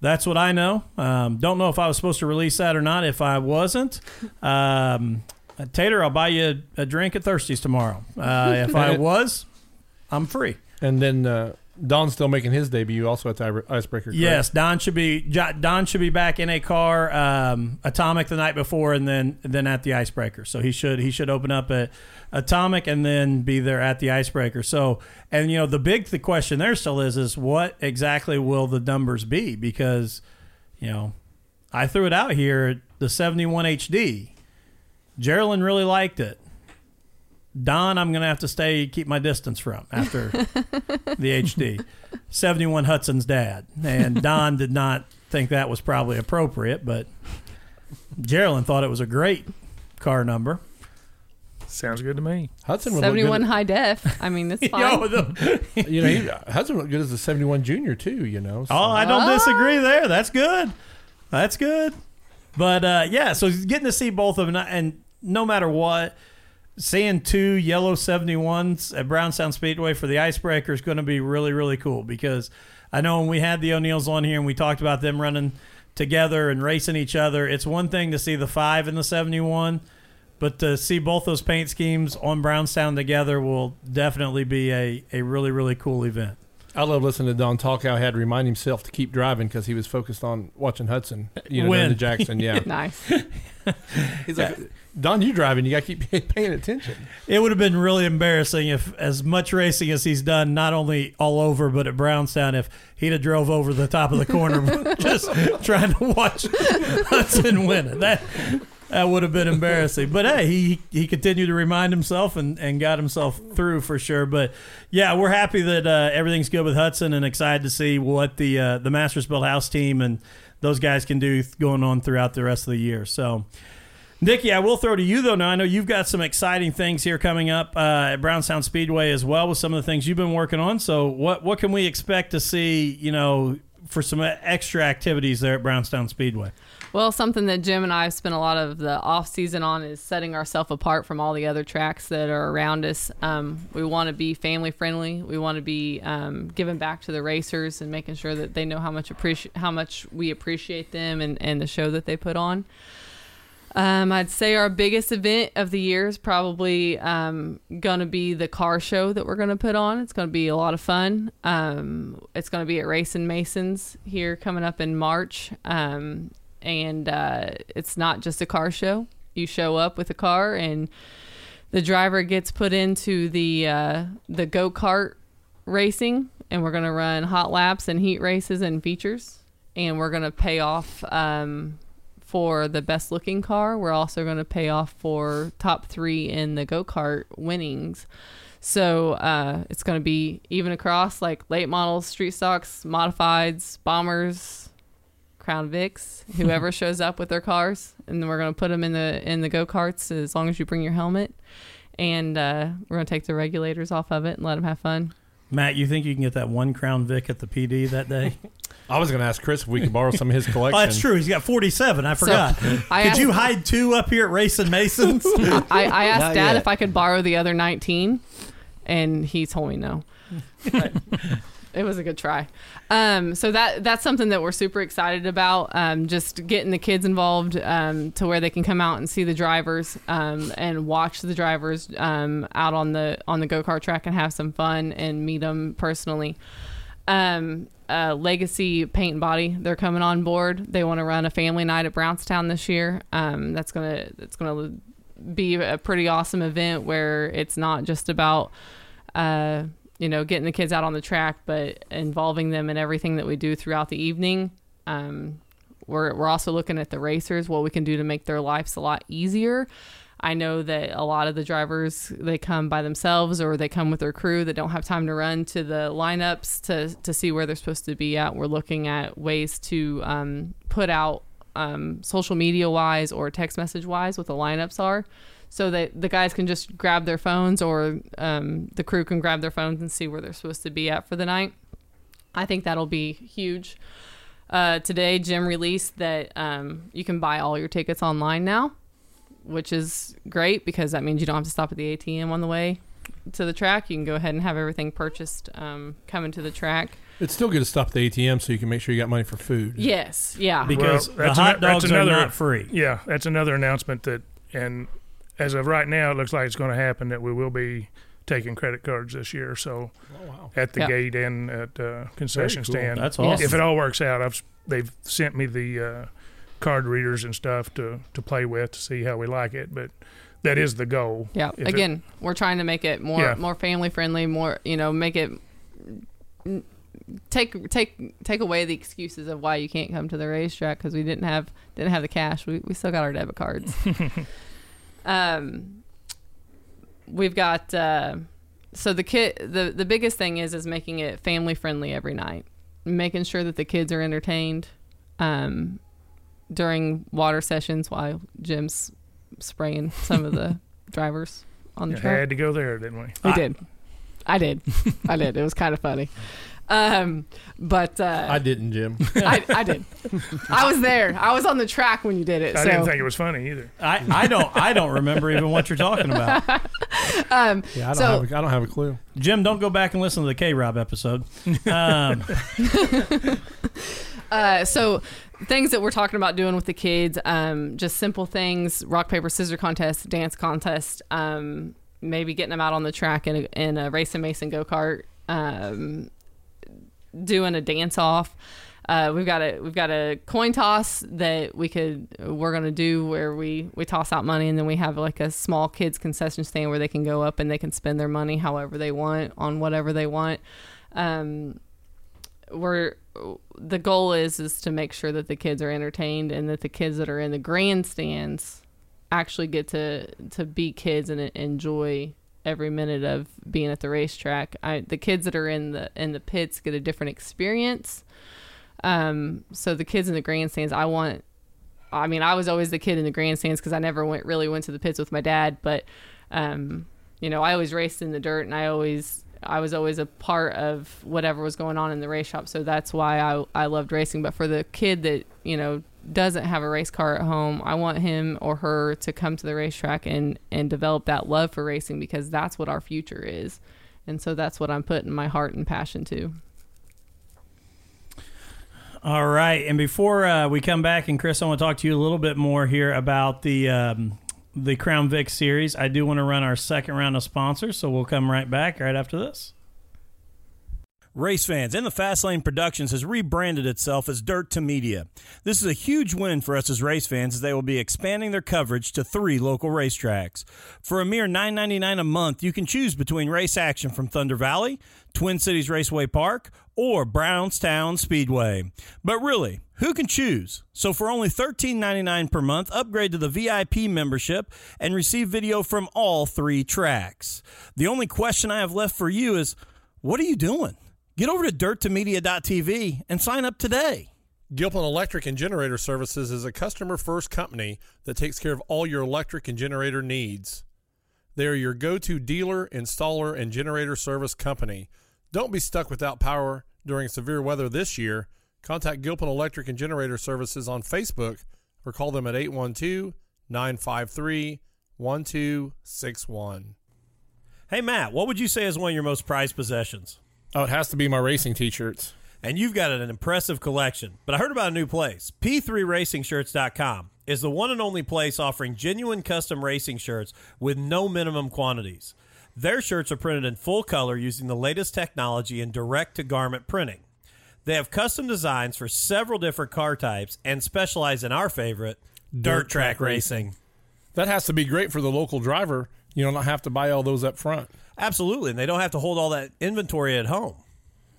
S3: that's what I know. Um, don't know if I was supposed to release that or not. If I wasn't, um, Tater, I'll buy you a, a drink at Thirsties tomorrow. Uh, if I was, I'm free.
S4: And then uh, Don's still making his debut also at the Icebreaker. correct?
S3: Yes, Don should be Don should be back in a car, um, Atomic the night before, and then then at the Icebreaker. So he should he should open up at Atomic and then be there at the Icebreaker. So and you know the big the question there still is is what exactly will the numbers be because you know I threw it out here the seventy one HD. Geraldine really liked it. Don, I'm going to have to stay, keep my distance from after the HD. 71 Hudson's dad. And Don did not think that was probably appropriate, but Geraldine thought it was a great car number.
S7: Sounds good to me.
S4: Hudson would
S6: Seventy one
S4: look
S6: high def. I mean, that's fine.
S3: Yo, the-
S4: You know, he, Hudson looked good as a 71 junior too. You know. so-
S3: oh, I don't
S6: Ah.
S3: disagree there. That's good. That's good. But uh, yeah, so getting to see both of them, and no matter what, seeing two yellow 71s at Brownstown Speedway for the Icebreaker is going to be really, really cool because I know when we had the O'Neills on here and we talked about them running together and racing each other, it's one thing to see the 5 and the 71, but to see both those paint schemes on Brownstown together will definitely be a, a really, really cool event.
S4: I love listening to Don talk how he had to remind himself to keep driving because he was focused on watching Hudson. You know,
S3: Win.
S4: down to Jackson. Yeah.
S6: nice.
S4: He's like, Don, you driving? You got to keep paying attention.
S3: It would have been really embarrassing if, as much racing as he's done, not only all over but at Brownstown, if he'd have drove over the top of the corner just trying to watch Hudson win it. That that would have been embarrassing. But hey, he he continued to remind himself and, and got himself through for sure. But yeah, we're happy that uh, everything's good with Hudson and excited to see what the uh, the Mastersbilt House team and those guys can do going on throughout the rest of the year. So. Nikki, I will throw to you though. Now I know you've got some exciting things here coming up uh, at Brownstown Speedway as well with some of the things you've been working on. So what what can we expect to see? You know, for some extra activities there at Brownstown Speedway?
S6: Well, something that Jim and I have spent a lot of the off season on is setting ourselves apart from all the other tracks that are around us. Um, we want to be family friendly. We want to be um, giving back to the racers and making sure that they know how much appreciate how much we appreciate them and, and the show that they put on. Um, I'd say our biggest event of the year is probably um, going to be the car show that we're going to put on. It's going to be a lot of fun. Um, it's going to be at Racing Masons here coming up in March. Um, and uh, it's not just a car show. You show up with a car, and the driver gets put into the uh, the go kart racing, and we're going to run hot laps and heat races and features, and we're going to pay off um, for the best looking car. We're also going to pay off for top three in the go kart winnings. So uh, it's going to be even across like late models, street stocks, modifieds, bombers, Crown Vics, whoever shows up with their cars, and then we're going to put them in the in the go karts as long as you bring your helmet, and uh, we're going to take the regulators off of it and let them have fun.
S3: Matt, you think you can get that one Crown Vic at the PD that day?
S4: I was going to ask Chris if we could borrow some of his collection.
S3: oh, that's true. He's got 47. I forgot.
S6: I
S3: Could
S6: asked-
S3: you hide two up here at Racing Masons?
S6: I, I asked
S5: Not
S6: Dad
S5: yet.
S6: if I could borrow the other 19, and he told me no. But it was a good try. Um, so that that's something that we're super excited about. Um, just getting the kids involved um, to where they can come out and see the drivers um, and watch the drivers um, out on the on the go kart track and have some fun and meet them personally. Um, uh, Legacy Paint and Body, they're coming on board. They want to run a family night at Brownstown this year. Um, that's gonna that's gonna be a pretty awesome event where it's not just about uh, you know getting the kids out on the track, but involving them in everything that we do throughout the evening. Um, we're we're also looking at the racers, what we can do to make their lives a lot easier. I know that a lot of the drivers they come by themselves or they come with their crew that don't have time to run to the lineups to to see where they're supposed to be at. We're looking at ways to um, put out um, social media wise or text message wise what the lineups are, so that the guys can just grab their phones or um, the crew can grab their phones and see where they're supposed to be at for the night. I think that'll be huge. Uh, today, Jim released that um, you can buy all your tickets online now, which is great because that means you don't have to stop at the ATM on the way to the track. You can go ahead and have everything purchased um, coming to the track.
S4: It's still good to stop at the ATM so you can make sure you got money for food.
S6: Yes, yeah.
S3: because
S7: Well,
S3: the
S7: that's
S3: hot
S7: ano- that's
S3: dogs
S7: another-
S3: are not free.
S7: Yeah, that's another announcement that, and as of right now, it looks like it's going to happen that we will be taking credit cards this year. So at the
S6: Yeah.
S7: gate and at uh, concession
S4: cool.
S7: stand.
S3: That's awesome.
S7: If it all works out, I've they've sent me the uh, card readers and stuff to to play with to see how we like it. But that is the goal.
S6: Yeah.
S7: If it-
S6: Again, we're trying to make it more
S7: Yeah.
S6: more family friendly, more you know, make it take take take away the excuses of why you can't come to the racetrack because we didn't have didn't have the cash. We we still got our debit cards. um, we've got uh, so the kid the the biggest thing is is making it family friendly every night, making sure that the kids are entertained. Um, during water sessions while Jim's spraying some of the drivers on the track.
S7: We
S6: track.
S7: had to go there, didn't we?
S6: We did. I did. I did. It was kind of funny. Um, but uh,
S4: I didn't, Jim.
S6: I, I did. I was there. I was on the track when you did it.
S7: I
S6: so
S7: didn't think it was funny either.
S3: I, I don't I don't remember even what you're talking about.
S6: um,
S4: Yeah, I don't,
S6: So-
S4: have, a, I don't have a clue.
S3: Jim, don't go back and listen to the K Rob episode. Um,
S6: uh, so things that we're talking about doing with the kids, um, just simple things, rock paper scissors contest, dance contest, um, maybe getting them out on the track in a, in a race and mason go kart, um, doing a dance off. Uh, we've got a we've got a coin toss that we could we're gonna do where we we toss out money and then we have like a small kids concession stand where they can go up and they can spend their money however they want on whatever they want. Um, we're the goal is is to make sure that the kids are entertained and that the kids that are in the grandstands actually get to to be kids and enjoy every minute of being at the racetrack. I, the kids that are in the in the pits get a different experience. Um, so the kids in the grandstands, I want. I mean, I was always the kid in the grandstands because I never went really went to the pits with my dad, but um, you know, I always raced in the dirt and I always I was always a part of whatever was going on in the race shop. So that's why I I loved racing. But for the kid that you know doesn't have a race car at home, I want him or her to come to the racetrack and and develop that love for racing because that's what our future is. And so that's what I'm putting my heart and passion to.
S3: All right, and before uh, we come back, and Chris, I want to talk to you a little bit more here about the um, the Crown Vic series. I do want to run our second round of sponsors, so we'll come right back right after this. Race fans, In the Fast Lane Productions has rebranded itself as Dirt2Media. This is a huge win for us as race fans as they will be expanding their coverage to three local racetracks. For a mere $9.99 a month, you can choose between race action from Thunder Valley, Twin Cities Raceway Park, or Brownstown Speedway. But really, who can choose? So for only $13.99 per month, upgrade to the VIP membership and receive video from all three tracks. The only question I have left for you is what are you doing? Get over to dirttomedia.tv and sign up today.
S8: Gilpin Electric and Generator Services is a customer first company that takes care of all your electric and generator needs. They are your go to dealer, installer, and generator service company. Don't be stuck without power during severe weather this year. Contact Gilpin Electric and Generator Services on Facebook or call them at 812 953 1261.
S3: Hey, Matt, what would you say is one of your most prized possessions?
S4: Oh, it has to be my racing t-shirts.
S3: And you've got an impressive collection. But I heard about a new place. P3RacingShirts.com is the one and only place offering genuine custom racing shirts with no minimum quantities. Their shirts are printed in full color using the latest technology in direct to garment printing. They have custom designs for several different car types and specialize in our favorite, dirt, track, racing.
S4: That has to be great for the local driver. You don't have to buy all those up front.
S3: Absolutely. And they don't have to hold all that inventory at home.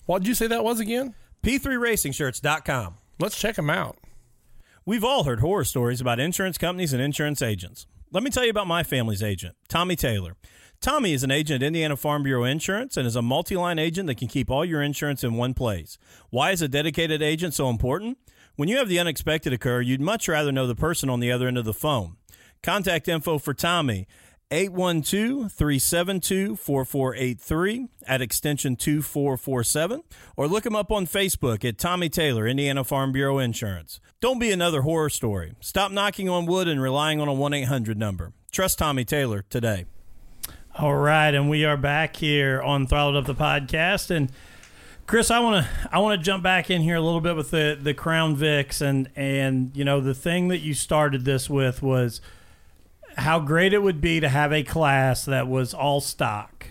S4: What did you say that was again?
S3: P3RacingShirts.com.
S4: Let's check them out.
S3: We've all heard horror stories about insurance companies and insurance agents. Let me tell you about my family's agent, Tommy Taylor. Tommy is an agent at Indiana Farm Bureau Insurance and is a multi line agent that can keep all your insurance in one place. Why is a dedicated agent so important? When you have the unexpected occur, you'd much rather know the person on the other end of the phone. Contact info for Tommy 812 372 4483 at extension 2447 or look him up on Facebook at Tommy Taylor, Indiana Farm Bureau Insurance. Don't be another horror story. Stop knocking on wood and relying on a 1 800 number. Trust Tommy Taylor today. All right, and we are back here on Throttled Up the podcast, and Chris, I want to I want to jump back in here a little bit with the the Crown Vics, and and you know the thing that you started this with was how great it would be to have a class that was all stock.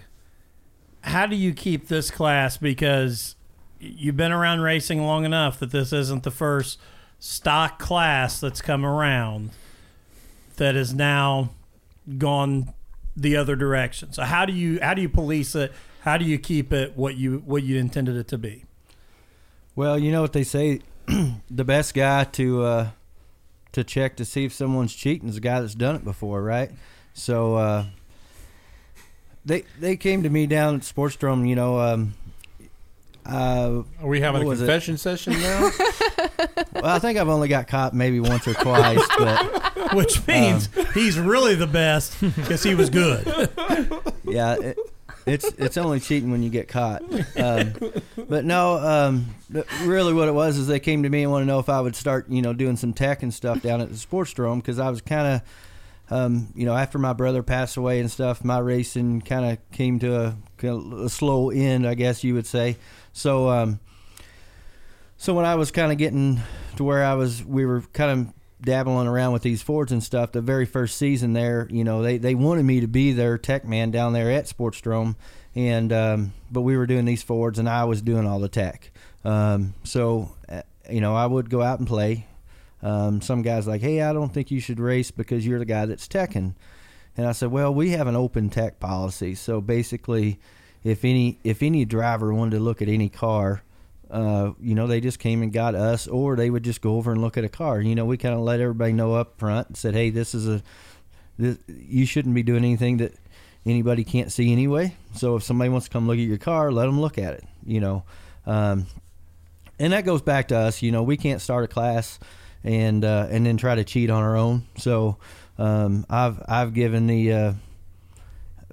S3: How do you keep this class because you've been around racing long enough that this isn't the first stock class that's come around that is now gone the other direction. So how do you how do you police it? How do you keep it what you what you intended it to be?
S5: Well, you know what they say, the best guy to uh, to check to see if someone's cheating is a guy that's done it before, right? So uh, they they came to me down at Sportsdrome, you know. Um, uh,
S4: Are we having a
S5: What was it?
S4: confession session now?
S5: well, I think I've only got caught maybe once or twice, but
S3: Which means he's really the best because he was good.
S5: yeah, it, it's it's only cheating when you get caught. Um, but no, um, really, what it was is they came to me and wanted to know if I would start, you know, doing some tech and stuff down at the Sportsdrome because I was kind of, um, you know, after my brother passed away and stuff, my racing kind of came to a, a slow end, I guess you would say. So, um, so when I was kind of getting to where I was, we were kind of dabbling around with these Fords and stuff. The very first season there, you know, they, they wanted me to be their tech man down there at Sportsdrome, and um, but we were doing these Fords and I was doing all the tech. Um, so, uh, you know, I would go out and play. Um, some guys like, hey, I don't think you should race because you're the guy that's teching. And I said, well, we have an open tech policy. So basically, if any if any driver wanted to look at any car, uh, you know, they just came and got us, or they would just go over and look at a car. You know, we kind of let everybody know up front and said, hey, this is a this, you shouldn't be doing anything that anybody can't see anyway. So if somebody wants to come look at your car, let them look at it. You know, um, and that goes back to us. You know, we can't start a class and uh, and then try to cheat on our own. So um, I've I've given the uh,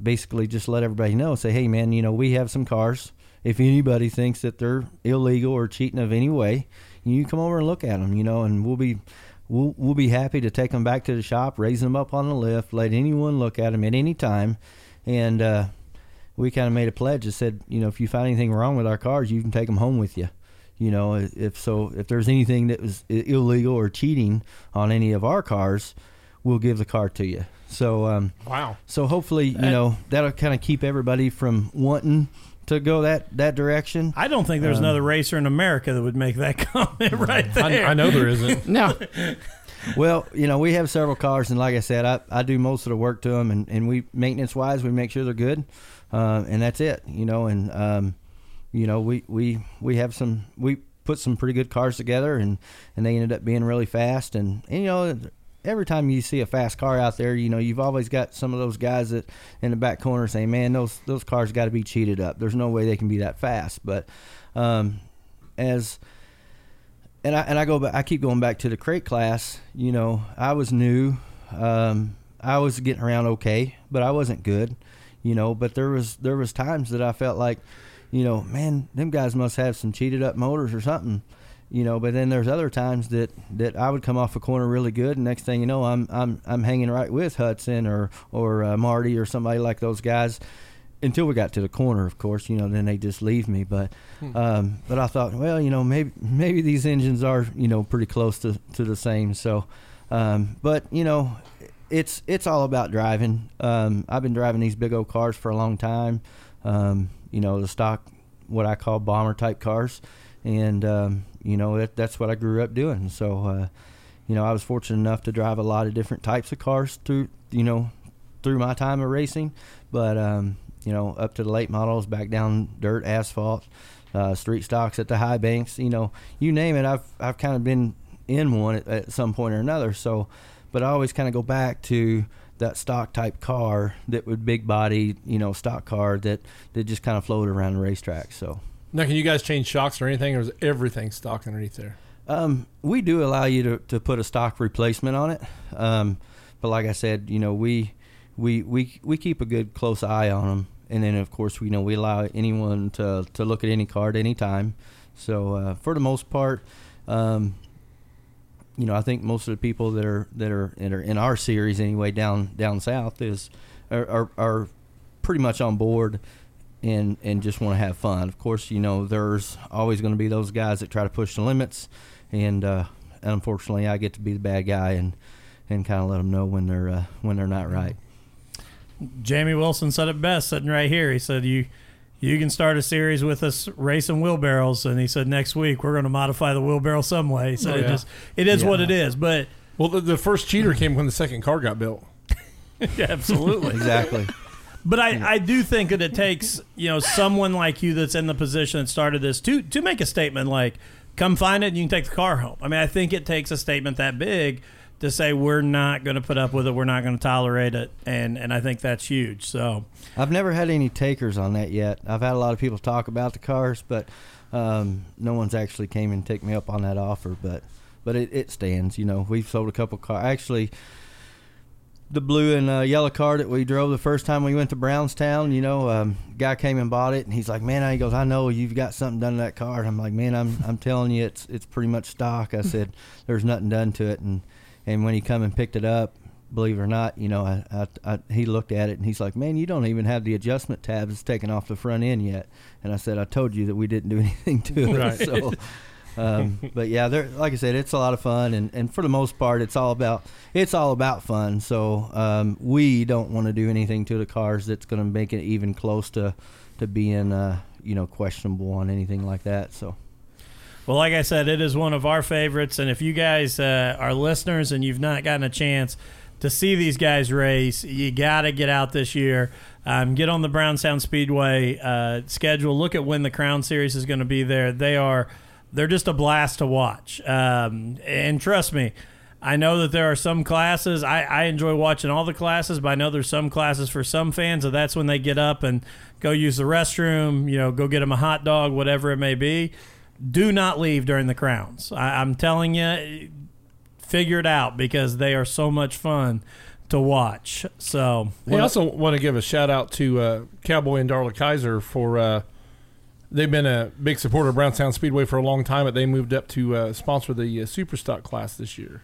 S5: basically just let everybody know, say, hey man, you know we have some cars. If anybody thinks that they're illegal or cheating of any way, you come over and look at them, you know, and we'll be we'll we'll be happy to take them back to the shop, raise them up on the lift, let anyone look at them at any time, and uh, we kind of made a pledge that said, you know, if you find anything wrong with our cars, you can take them home with you. You know, if so, if there's anything that was illegal or cheating on any of our cars, we'll give the car to you. So, um,
S4: Wow.
S5: so hopefully, you know, that'll kind of keep everybody from wanting to go that that direction.
S3: I don't think there's another racer in America that would make that comment right there.
S4: I, I know there isn't.
S6: No.
S5: Well, you know, we have several cars, and like I said, I, I do most of the work to them, and, and we maintenance wise, we make sure they're good, uh, and that's it. You know, and um, you know, we, we we have some we put some pretty good cars together, and and they ended up being really fast, and, and you know. Every time you see a fast car out there, you know you've always got some of those guys that in the back corner saying, "Man, those those cars got to be cheated up. There's no way they can be that fast." But um, as and I and I go back. I keep going back to the crate class. You know, I was new. Um, I was getting around okay, but I wasn't good. You know, but there was there was times that I felt like, you know, man, them guys must have some cheated up motors or something. You know, but then there's other times that, that I would come off a corner really good, and next thing you know, I'm I'm I'm hanging right with Hudson or or uh, Marty or somebody like those guys, until we got to the corner, of course, you know, then they just leave me. But, um, but I thought, well, you know, maybe maybe these engines are, you know, pretty close to, to the same. So, um, but you know, it's it's all about driving. Um, I've been driving these big old cars for a long time. Um, you know, the stock, what I call bomber type cars, and um, you know that that's what I grew up doing. So, uh, you know, I was fortunate enough to drive a lot of different types of cars through, you know, through my time of racing. But um, you know, up to the late models, back down dirt, asphalt, uh, street stocks at the high banks. You know, you name it. I've I've kind of been in one at, at some point or another. So, but I always kind of go back to that stock type car that would big body, you know, stock car that that just kind of floated around the racetrack. So.
S4: Now, can you guys change shocks or anything, or is everything stock underneath there?
S5: Um, we do allow you to, to put a stock replacement on it, um, but like I said, you know we we we we keep a good close eye on them, and then of course we know we allow anyone to to look at any card anytime. So uh, for the most part, um, you know I think most of the people that are that are, are in our series anyway down down south is are, are, are pretty much on board and and just want to have fun. Of course, you know there's always going to be those guys that try to push the limits, and uh, unfortunately, I get to be the bad guy and and kind of let them know when they're uh, when they're not right.
S3: Jamie Wilson said it best, sitting right here. He said, "You, you can start a series with us racing wheelbarrows," and he said, "Next week we're going to modify the wheelbarrow some way." So
S4: Oh,
S3: it just it is what it is. But
S4: Well, the, the first cheater came when the second car got built.
S3: yeah, absolutely.
S5: Exactly.
S3: But I, I do think that it takes you know someone like you that's in the position that started this to to make a statement like, "Come find it and you can take the car home." I mean, I think it takes a statement that big to say we're not going to put up with it, we're not going to tolerate it, and and I think that's huge. So
S5: I've never had any takers on that yet. I've had a lot of people talk about the cars, but um, no one's actually came and take me up on that offer. But but it, it stands. You know, we've sold a couple cars. Actually, the blue and uh, yellow car that we drove the first time we went to Brownstown. You know, um, guy came and bought it, and he's like, "Man," he goes, "I know you've got something done to that car." And I'm like, "Man, I'm I'm telling you, it's it's pretty much stock." I said, "There's nothing done to it," and and when he come and picked it up, believe it or not, you know, I, I, I he looked at it and he's like, "Man, you don't even have the adjustment tabs taken off the front end yet." And I said, "I told you that we didn't do anything to it."
S4: Right.
S5: So, um, but yeah, there, like I said, it's a lot of fun, and, and for the most part, it's all about it's all about fun. So um, we don't want to do anything to the cars that's going to make it even close to to being uh, you know questionable on anything like that. So.
S3: Well, like I said, it is one of our favorites, and if you guys uh, are listeners and you've not gotten a chance to see these guys race, you got to get out this year. Um, get on the Brownstown Speedway uh, schedule. Look at when the Crown Series is going to be there. They are they're just a blast to watch. Um, and trust me, I know that there are some classes. I, I enjoy watching all the classes, but I know there's some classes for some fans that that's when they get up and go use the restroom. You know, go get them a hot dog, whatever it may be do not leave during the crowns. I, I'm telling you, figure it out because they are so much fun to watch. So
S4: I also want to give a shout out to uh, Cowboy and Darla Kaiser for uh, they've been a big supporter of Brownstown Speedway for a long time, but they moved up to uh, sponsor the uh, Superstock class this year.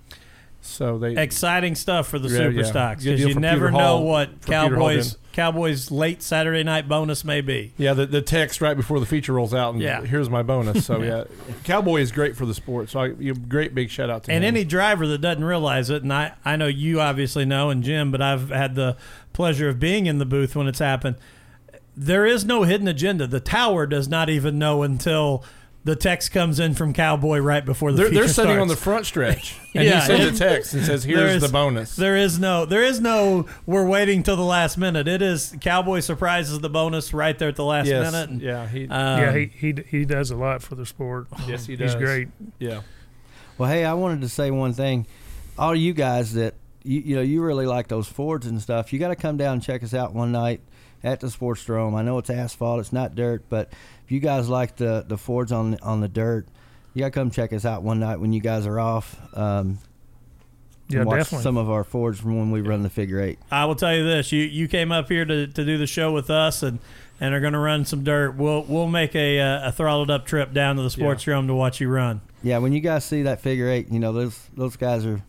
S4: So they
S3: exciting stuff for the
S4: Yeah,
S3: super
S4: yeah.
S3: stocks because you never
S4: Peter
S3: know what
S4: Hall
S3: Cowboys. Cowboys late Saturday night bonus may be.
S4: yeah the, the text right before the feature rolls out and
S3: Yeah.
S4: here's my bonus. So yeah, Cowboy is great for the sport. So I, you great big shout out to
S3: And
S4: him.
S3: any driver that doesn't realize it, and I, I know you obviously know, and Jim, but I've had the pleasure of being in the booth when it's happened. There is no hidden agenda. The tower does not even know until the text comes in from Cowboy right before the
S4: they're, they're sitting
S3: starts.
S4: on the front stretch, and
S3: Yeah,
S4: he sends a text and says, "Here's
S3: is-
S4: the bonus."
S3: There is no, there is no. We're waiting till the last minute. It is Cowboy surprises the bonus right there at the last
S4: yes,
S3: minute. And,
S4: yeah, he,
S3: um,
S7: yeah, he, he he does a lot for the sport.
S4: yes, he does.
S7: He's great.
S4: Yeah,
S5: Well, hey, I wanted to say one thing. All you guys that you, you know you really like those Fords and stuff. You got to come down and check us out one night at the Sportsdrome. I know it's asphalt, it's not dirt, but if you guys like the the Fords on on the dirt, you got to come check us out one night when you guys are off. Um,
S7: Yeah,
S5: watch
S7: definitely.
S5: some of our Fords from when we run the figure eight.
S3: I will tell you this: you you came up here to, to do the show with us, and and are going to run some dirt. We'll we'll make a uh, a throttled up trip down to the sports dome to watch you run.
S5: Yeah, when you guys see that figure eight, you know those those guys are.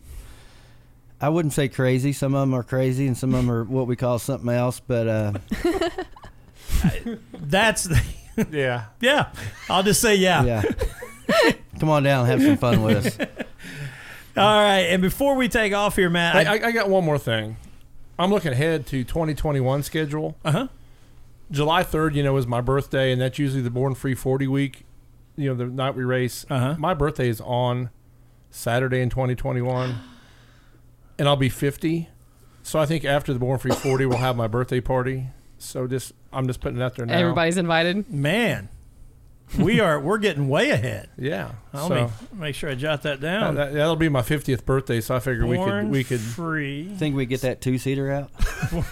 S5: I wouldn't say crazy. Some of them are crazy, and some of them are what we call something else. But uh,
S3: That's
S4: yeah.
S3: yeah. I'll just say yeah.
S5: yeah, come on down, and have some fun with us.
S3: All right. And before we take off here, Matt,
S4: Hey, I, I got one more thing. I'm looking ahead to 2021 schedule.
S3: uh huh.
S4: July 3rd, you know, is my birthday, and that's usually the Born Free 40 week. You know, the night we race.
S3: Uh-huh.
S4: My birthday is on Saturday in 2021, and I'll be 50. So I think after the Born Free 40, we'll have my birthday party. So just, I'm just putting it out there now.
S6: Everybody's invited.
S3: Man, we are we're getting way ahead.
S4: Yeah.
S3: I'll
S4: so
S3: make, make sure I jot that
S4: that,
S3: down.
S4: that, will be my 50th birthday. So I figured we could, we could.
S3: free.
S5: Think we get that two seater out?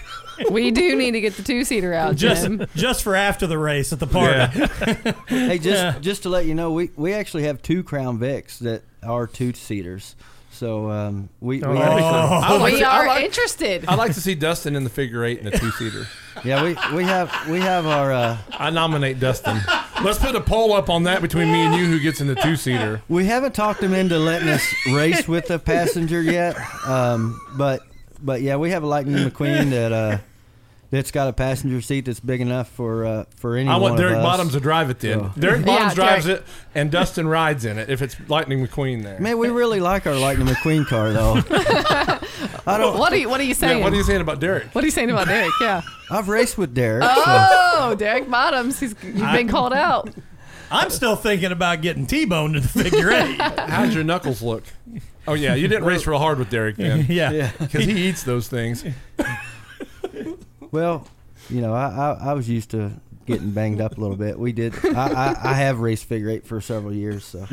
S6: We do need to get the two seater out,
S3: Just
S6: Jim.
S3: just for after the race at the party.
S4: Yeah.
S5: hey, just just to let you know, we we actually have two Crown Vics that are two seaters. So um, we, we
S7: Oh, that'd be
S5: actually,
S7: cool.
S4: I like
S6: we
S4: to- I
S6: are
S4: like-
S6: interested.
S4: I like to see Dustin in the figure eight and the two seater.
S5: yeah we we have we have our uh,
S4: I nominate Dustin. Let's put a poll up on that between me and you who gets in the two seater.
S5: we haven't talked him into letting us race with a passenger yet, um, but but yeah, we have a Lightning McQueen that uh, that's got a passenger seat that's big enough for uh, for any
S4: I want
S5: one
S4: Derek
S5: of us.
S4: Bottoms to drive it then.
S5: Oh.
S4: Derek Bottoms
S6: Yeah,
S4: drives
S6: Derek.
S4: it and Dustin rides in it if it's Lightning McQueen there.
S5: Man, we really like our Lightning McQueen car though. I don't.
S6: what are you What are you saying?
S4: Yeah, what are you saying about Derek?
S6: What are you saying about Derek? Yeah.
S5: I've raced with Derek. so-
S6: Oh, Derek Bottoms. He's you've been called out.
S3: I'm still thinking about getting T-boned in the figure eight.
S4: How'd your knuckles look? Oh yeah, you didn't race real hard with Derek then,
S3: yeah.
S5: yeah.
S4: because he eats those things.
S5: Well, you know, I, I, I was used to getting banged up a little bit. We did. I, I, I have raced figure eight for several years. So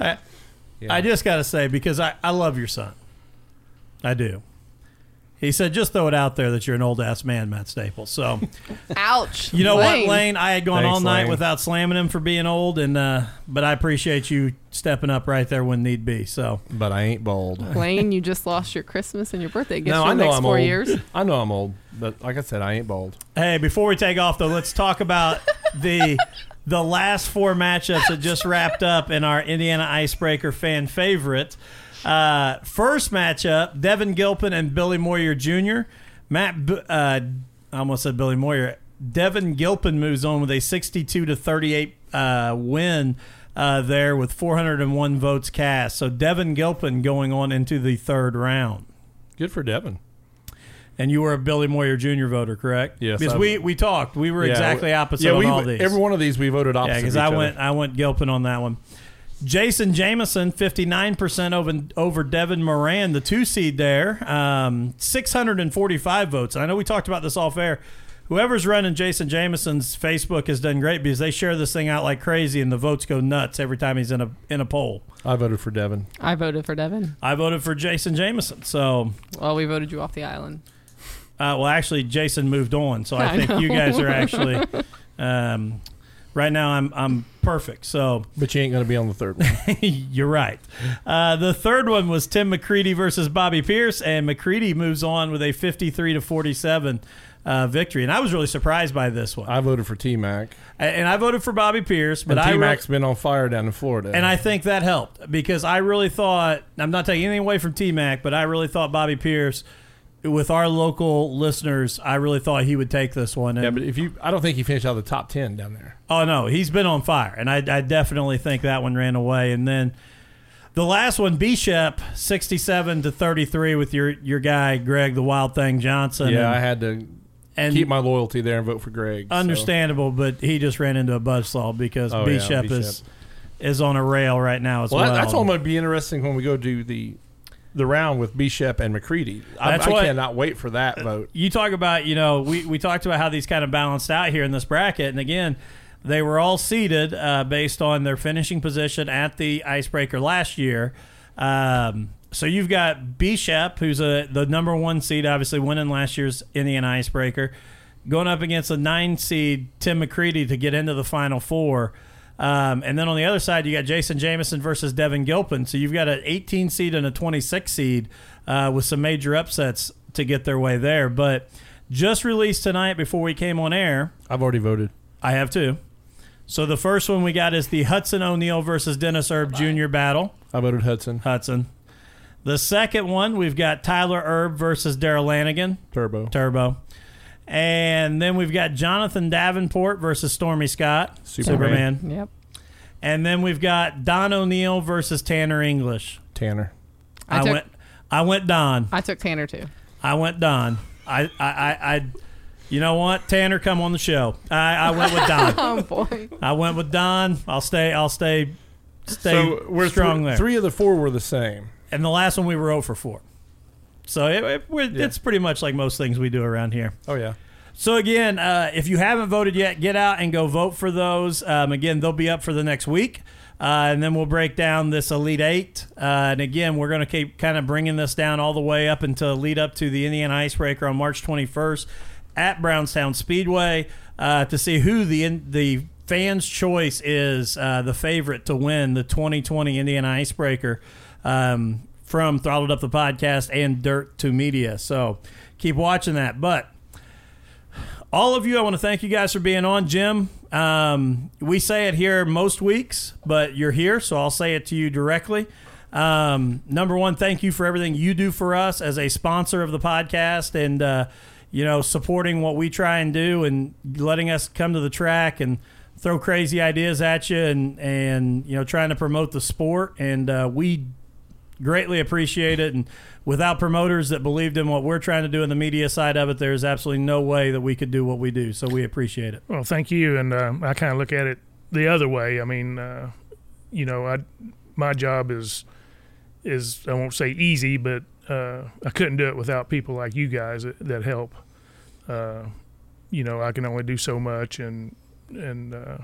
S3: I,
S4: Yeah.
S3: I just got to say because I, I love your son. I do. He said, just throw it out there that you're an old ass man, Matt Staples. So,
S6: Ouch.
S3: you know
S6: Lane.
S3: what, Lane? I had gone
S4: Thanks,
S3: all night
S4: Lane.
S3: without slamming him for being old, and uh, but I appreciate you stepping up right there when need be. So,
S4: But I ain't bold.
S6: Lane, you just lost your Christmas and your birthday gifts
S4: No,
S6: for
S4: I
S6: the
S4: know
S6: next
S4: I'm
S6: four
S4: old.
S6: years.
S4: I know I'm old, but like I said, I ain't bold.
S3: hey, before we take off though, let's talk about the the last four matchups that just wrapped up in our Indiana Icebreaker fan favorite. Uh, first matchup: Devin Gilpin and Billy Moyer Jr. Matt, B- uh, I almost said Billy Moyer. Devin Gilpin moves on with a 62 to 38 uh, win uh, there with 401 votes cast. So Devin Gilpin going on into the third round.
S4: Good for Devin.
S3: And you were a Billy Moyer Jr. voter, correct?
S4: Yes,
S3: Because
S4: I-
S3: we, we talked. We were
S4: Yeah,
S3: exactly opposite
S4: yeah,
S3: on
S4: we,
S3: all these.
S4: Every one of these we voted opposite.
S3: yeah, because I went I went Gilpin on that one. Jason Jameson, fifty nine percent over over Devin Moran, the two seed there, um, six hundred and forty five votes. I know we talked about this off air. Whoever's running Jason Jameson's Facebook has done great because they share this thing out like crazy, and the votes go nuts every time he's in a in a poll.
S4: I voted for Devin.
S6: I voted for Devin.
S3: I voted for Jason Jameson, so
S6: Well, we voted you off the island.
S3: Uh, well, actually, Jason moved on, so I,
S6: I
S3: think you guys are actually. Um, right now I'm I'm perfect. So
S4: But you ain't going to be on the third one.
S3: you're right. Uh, the third one was Tim McCreadie versus Bobby Pierce, and McCreadie moves on with a 53 to 47 uh, victory. And I was really surprised by this one.
S4: I voted for T Mac.
S3: and I voted for Bobby Pierce, but
S4: T Mac's been on fire down in Florida.
S3: and I think that helped because I really thought I'm not taking anything away from T Mac, but I really thought Bobby Pierce, with our local listeners, I really thought he would take this one. And,
S4: yeah, but if you, I don't think he finished out of the top ten down there.
S3: oh no, he's been on fire, and I, I definitely think that one ran away. And then the last one, Bishop, 67 to 33, with your your guy Greg the Wild Thing Johnson.
S4: yeah,
S3: and,
S4: I had to
S3: and
S4: keep my loyalty there and vote for Greg. so.
S3: understandable, but he just ran into a buzzsaw because
S4: Oh, yeah,
S3: Bishop
S4: Bishop.
S3: is is on a rail right now as
S4: Well,
S3: well.
S4: that- that's all going to be interesting when we go do the the round with Bishop and McCreadie. I,
S3: That's
S4: I
S3: what-
S4: cannot wait for that vote.
S3: you talk about, you know, we, we talked about how these kind of balanced out here in this bracket. And again, they were all seeded uh, based on their finishing position at the icebreaker last year. Um, so you've got Bishop, who's a, the number one seed, obviously winning last year's Indian icebreaker, going up against a nine seed, Tim McCreadie, to get into the final four. Um, and then on the other side, you got Jason Jameson versus Devin Gilpin. So you've got an 18 seed and a 26 seed uh, with some major upsets to get their way there. But just released tonight before we came on air,
S4: I've already voted.
S3: I have too. So the first one we got is the Hudson O'Neill versus Dennis Erb Jr. battle.
S4: I voted Hudson
S3: Hudson. The second one, we've got Tyler Erb versus Darrell Lanigan,
S4: Turbo.
S3: Turbo. And then we've got Jonathan Davenport versus Stormy Scott,
S4: Superman.
S3: Superman.
S6: Yep.
S3: And then we've got Don O'Neill versus Tanner English.
S4: Tanner.
S6: I
S3: I,
S6: took-
S3: went I went Don.
S6: I took Tanner too.
S3: I went Don. I I I, I you know what? Tanner come on the show. I, I went with Don.
S6: Oh boy.
S3: I went with Don. I'll stay I'll stay stay
S4: So we're
S3: strong
S4: thr-
S3: there.
S4: Three of the four were the same.
S3: and the last one we were 0 for 4. So it, it, we're, it's pretty much like most things we do around here.
S4: Oh yeah.
S3: So again, uh, if you haven't voted yet, get out and go vote for those. Um, again, they'll be up for the next week, uh, and then we'll break down this Elite Eight. Uh, and again, we're going to keep kind of bringing this down all the way up until lead up to the Indiana Icebreaker on March 21st at Brownstown Speedway uh, to see who the in, the fans' choice is uh, the favorite to win the 2020 Indiana Icebreaker. Um, from Throttled Up the Podcast and Dirt2Media. So keep watching that. But all of you, I want to thank you guys for being on. Jim, um, we say it here most weeks, but you're here, so I'll say it to you directly. Um, number one, thank you for everything you do for us as a sponsor of the podcast and, uh, you know, supporting what we try and do and letting us come to the track and throw crazy ideas at you and, and you know, trying to promote the sport. And uh, we greatly appreciate it. And without promoters that believed in what we're trying to do in the media side of it, there's absolutely no way that we could do what we do. So we appreciate it.
S7: Well, thank you. And uh, I kind of look at it the other way. I mean, uh, you know, I my job is is I won't say easy, but uh, I couldn't do it without people like you guys that, that help. Uh, you know, I can only do so much, and and uh,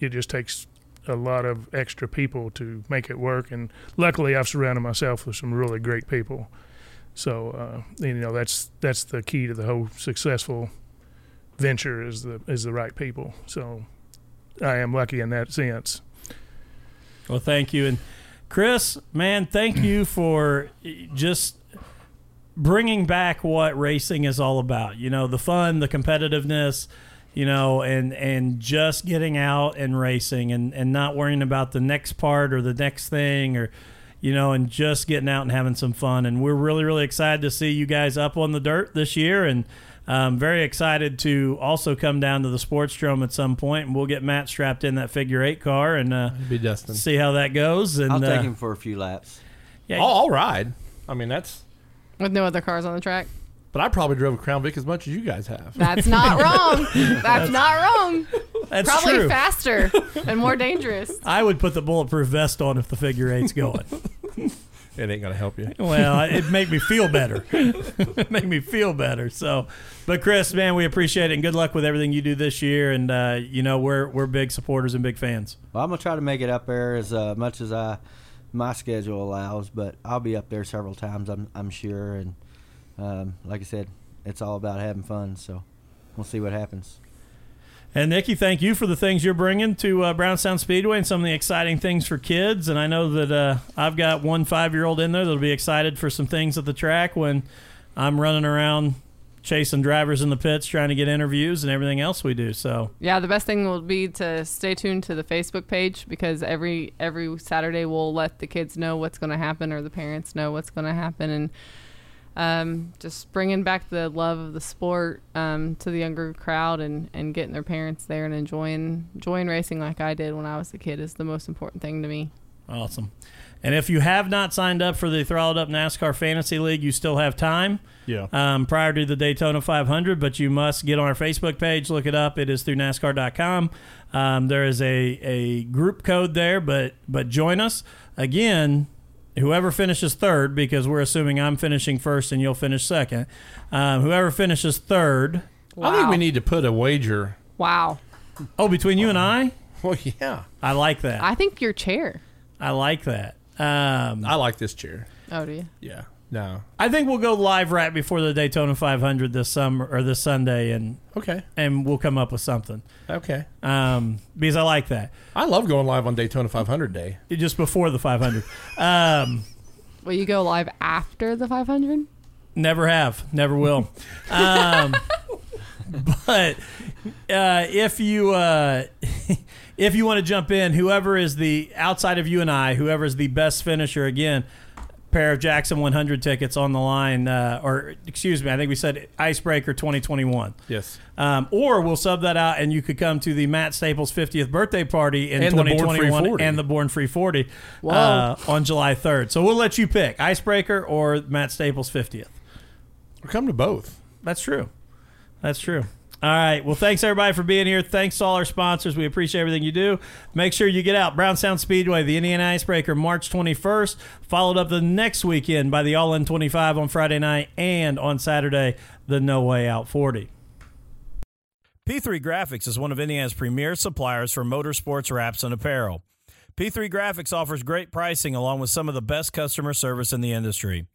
S7: it just takes a lot of extra people to make it work. And luckily, I've surrounded myself with some really great people. So uh, you know, that's that's the key to the whole successful venture is the is the right people. So I am lucky in that sense.
S3: Well, thank you. And Chris, man, thank you for just bringing back what racing is all about. You know, the fun, the competitiveness, you know, and and just getting out and racing and and not worrying about the next part or the next thing or you know, and just getting out and having some fun. And we're really, really excited to see you guys up on the dirt this year. And um, very excited to also come down to the Sportsdrome at some point, and we'll get Matt strapped in that figure eight car and uh,
S4: Be Destin.
S3: see how that goes. And
S5: I'll take
S3: uh,
S5: him for a few laps.
S3: yeah,
S4: I'll, I'll ride. I mean, that's.
S6: With no other cars on the track.
S4: But I probably drove a Crown Vic as much as you guys have.
S6: That's not wrong. That's not wrong.
S3: that's
S6: Probably
S3: true.
S6: faster and more dangerous.
S3: I would put the bulletproof vest on if the figure eight's going.
S4: It ain't gonna help you.
S3: well, it made me feel better. it made me feel better. So, but Chris, man, we appreciate it, and good luck with everything you do this year. And uh, you know, we're we're big supporters and big fans.
S5: Well, I'm gonna try to make it up there as uh, much as I my schedule allows, but I'll be up there several times. I'm I'm sure, and um, like I said, it's all about having fun. So we'll see what happens.
S3: And Nikki, thank you for the things you're bringing to uh, Brownstown Speedway and some of the exciting things for kids. And I know that uh, I've got one five year old in there that'll be excited for some things at the track when I'm running around chasing drivers in the pits, trying to get interviews and everything else we do. So
S6: Yeah, the best thing will be to stay tuned to the Facebook page because every every Saturday we'll let the kids know what's going to happen or the parents know what's going to happen and um, just bringing back the love of the sport um, to the younger crowd and, and getting their parents there and enjoying enjoying racing like I did when I was a kid is the most important thing to me.
S3: awesome. And if you have not signed up for the Throttled Up NASCAR Fantasy League, you still have time.
S4: Yeah.
S3: um, prior to the Daytona 500, but you must get on our Facebook page, look it up. It is through NASCAR.com. Um, there is a, a group code there, but but join us again. Whoever finishes third, because we're assuming I'm finishing first and you'll finish second. Um, whoever finishes third.
S4: I think we need to put a wager.
S6: Wow.
S3: Oh, between you and I,
S4: Well, yeah.
S3: I like that.
S6: I think your chair.
S3: I like that. Um,
S4: I like this chair.
S6: Oh, do you?
S4: Yeah. No.
S3: I think we'll go live right before the Daytona 500 this summer or this Sunday, and
S4: Okay.
S3: and we'll come up with something
S4: Okay.
S3: um, because I like that.
S4: I love going live on Daytona 500 day.
S3: just before the 500. Um,
S6: Will you go live after the 500?
S3: never have, never will. Um, but uh, if you uh, if you want to jump in, whoever is the outside of you and I, whoever is the best finisher, again, pair of Jackson 100 tickets on the line, uh, or excuse me, I think we said Icebreaker 2021.
S4: Yes.
S3: Um, or we'll sub that out, and you could come to the Matt Staples 50th birthday party in
S4: And the Born Free
S3: 2021
S4: 40.
S3: and the Born Free 40 uh, on July 3rd. So we'll let you pick Icebreaker or Matt Staples 50th.
S4: Or come to both.
S3: That's true. That's true. All right. Well, thanks everybody for being here. Thanks to all our sponsors. We appreciate everything you do. Make sure you get out. Brownstown Speedway, the Indiana Icebreaker, March 21st, followed up the next weekend by the All In 25 on Friday night and on Saturday, the No Way Out 40. P3 Graphix is one of Indiana's premier suppliers for motorsports wraps and apparel. P3 Graphix offers great pricing along with some of the best customer service in the industry.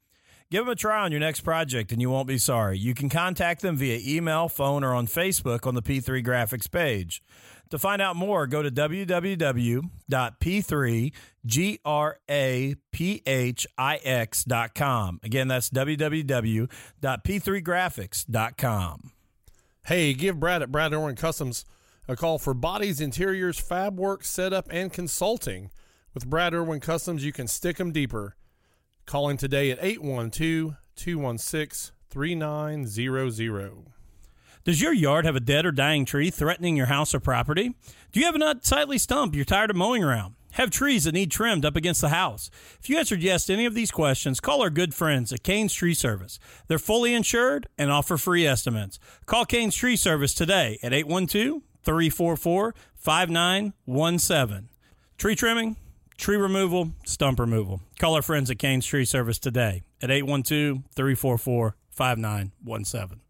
S3: Give them a try on your next project and you won't be sorry. You can contact them via email, phone, or on Facebook on the P3 Graphix page. To find out more, go to www.p3graphics.com. Again, that's www.p3graphics.com.
S8: Hey, give Brad at Brad Erwin Customs a call for bodies, interiors, fab work, setup, and consulting. With Brad Erwin Customs, you can stick them deeper. Calling today at 812 216 3900.
S3: Does your yard have a dead or dying tree threatening your house or property? Do you have an unsightly stump you're tired of mowing around? Have trees that need trimmed up against the house? If you answered yes to any of these questions, call our good friends at Cain's Tree Service. They're fully insured and offer free estimates. Call Cain's Tree Service today at 812 344 5917. Tree trimming, tree removal, stump removal. Call our friends at Cain's Tree Service today at 812 344 5917.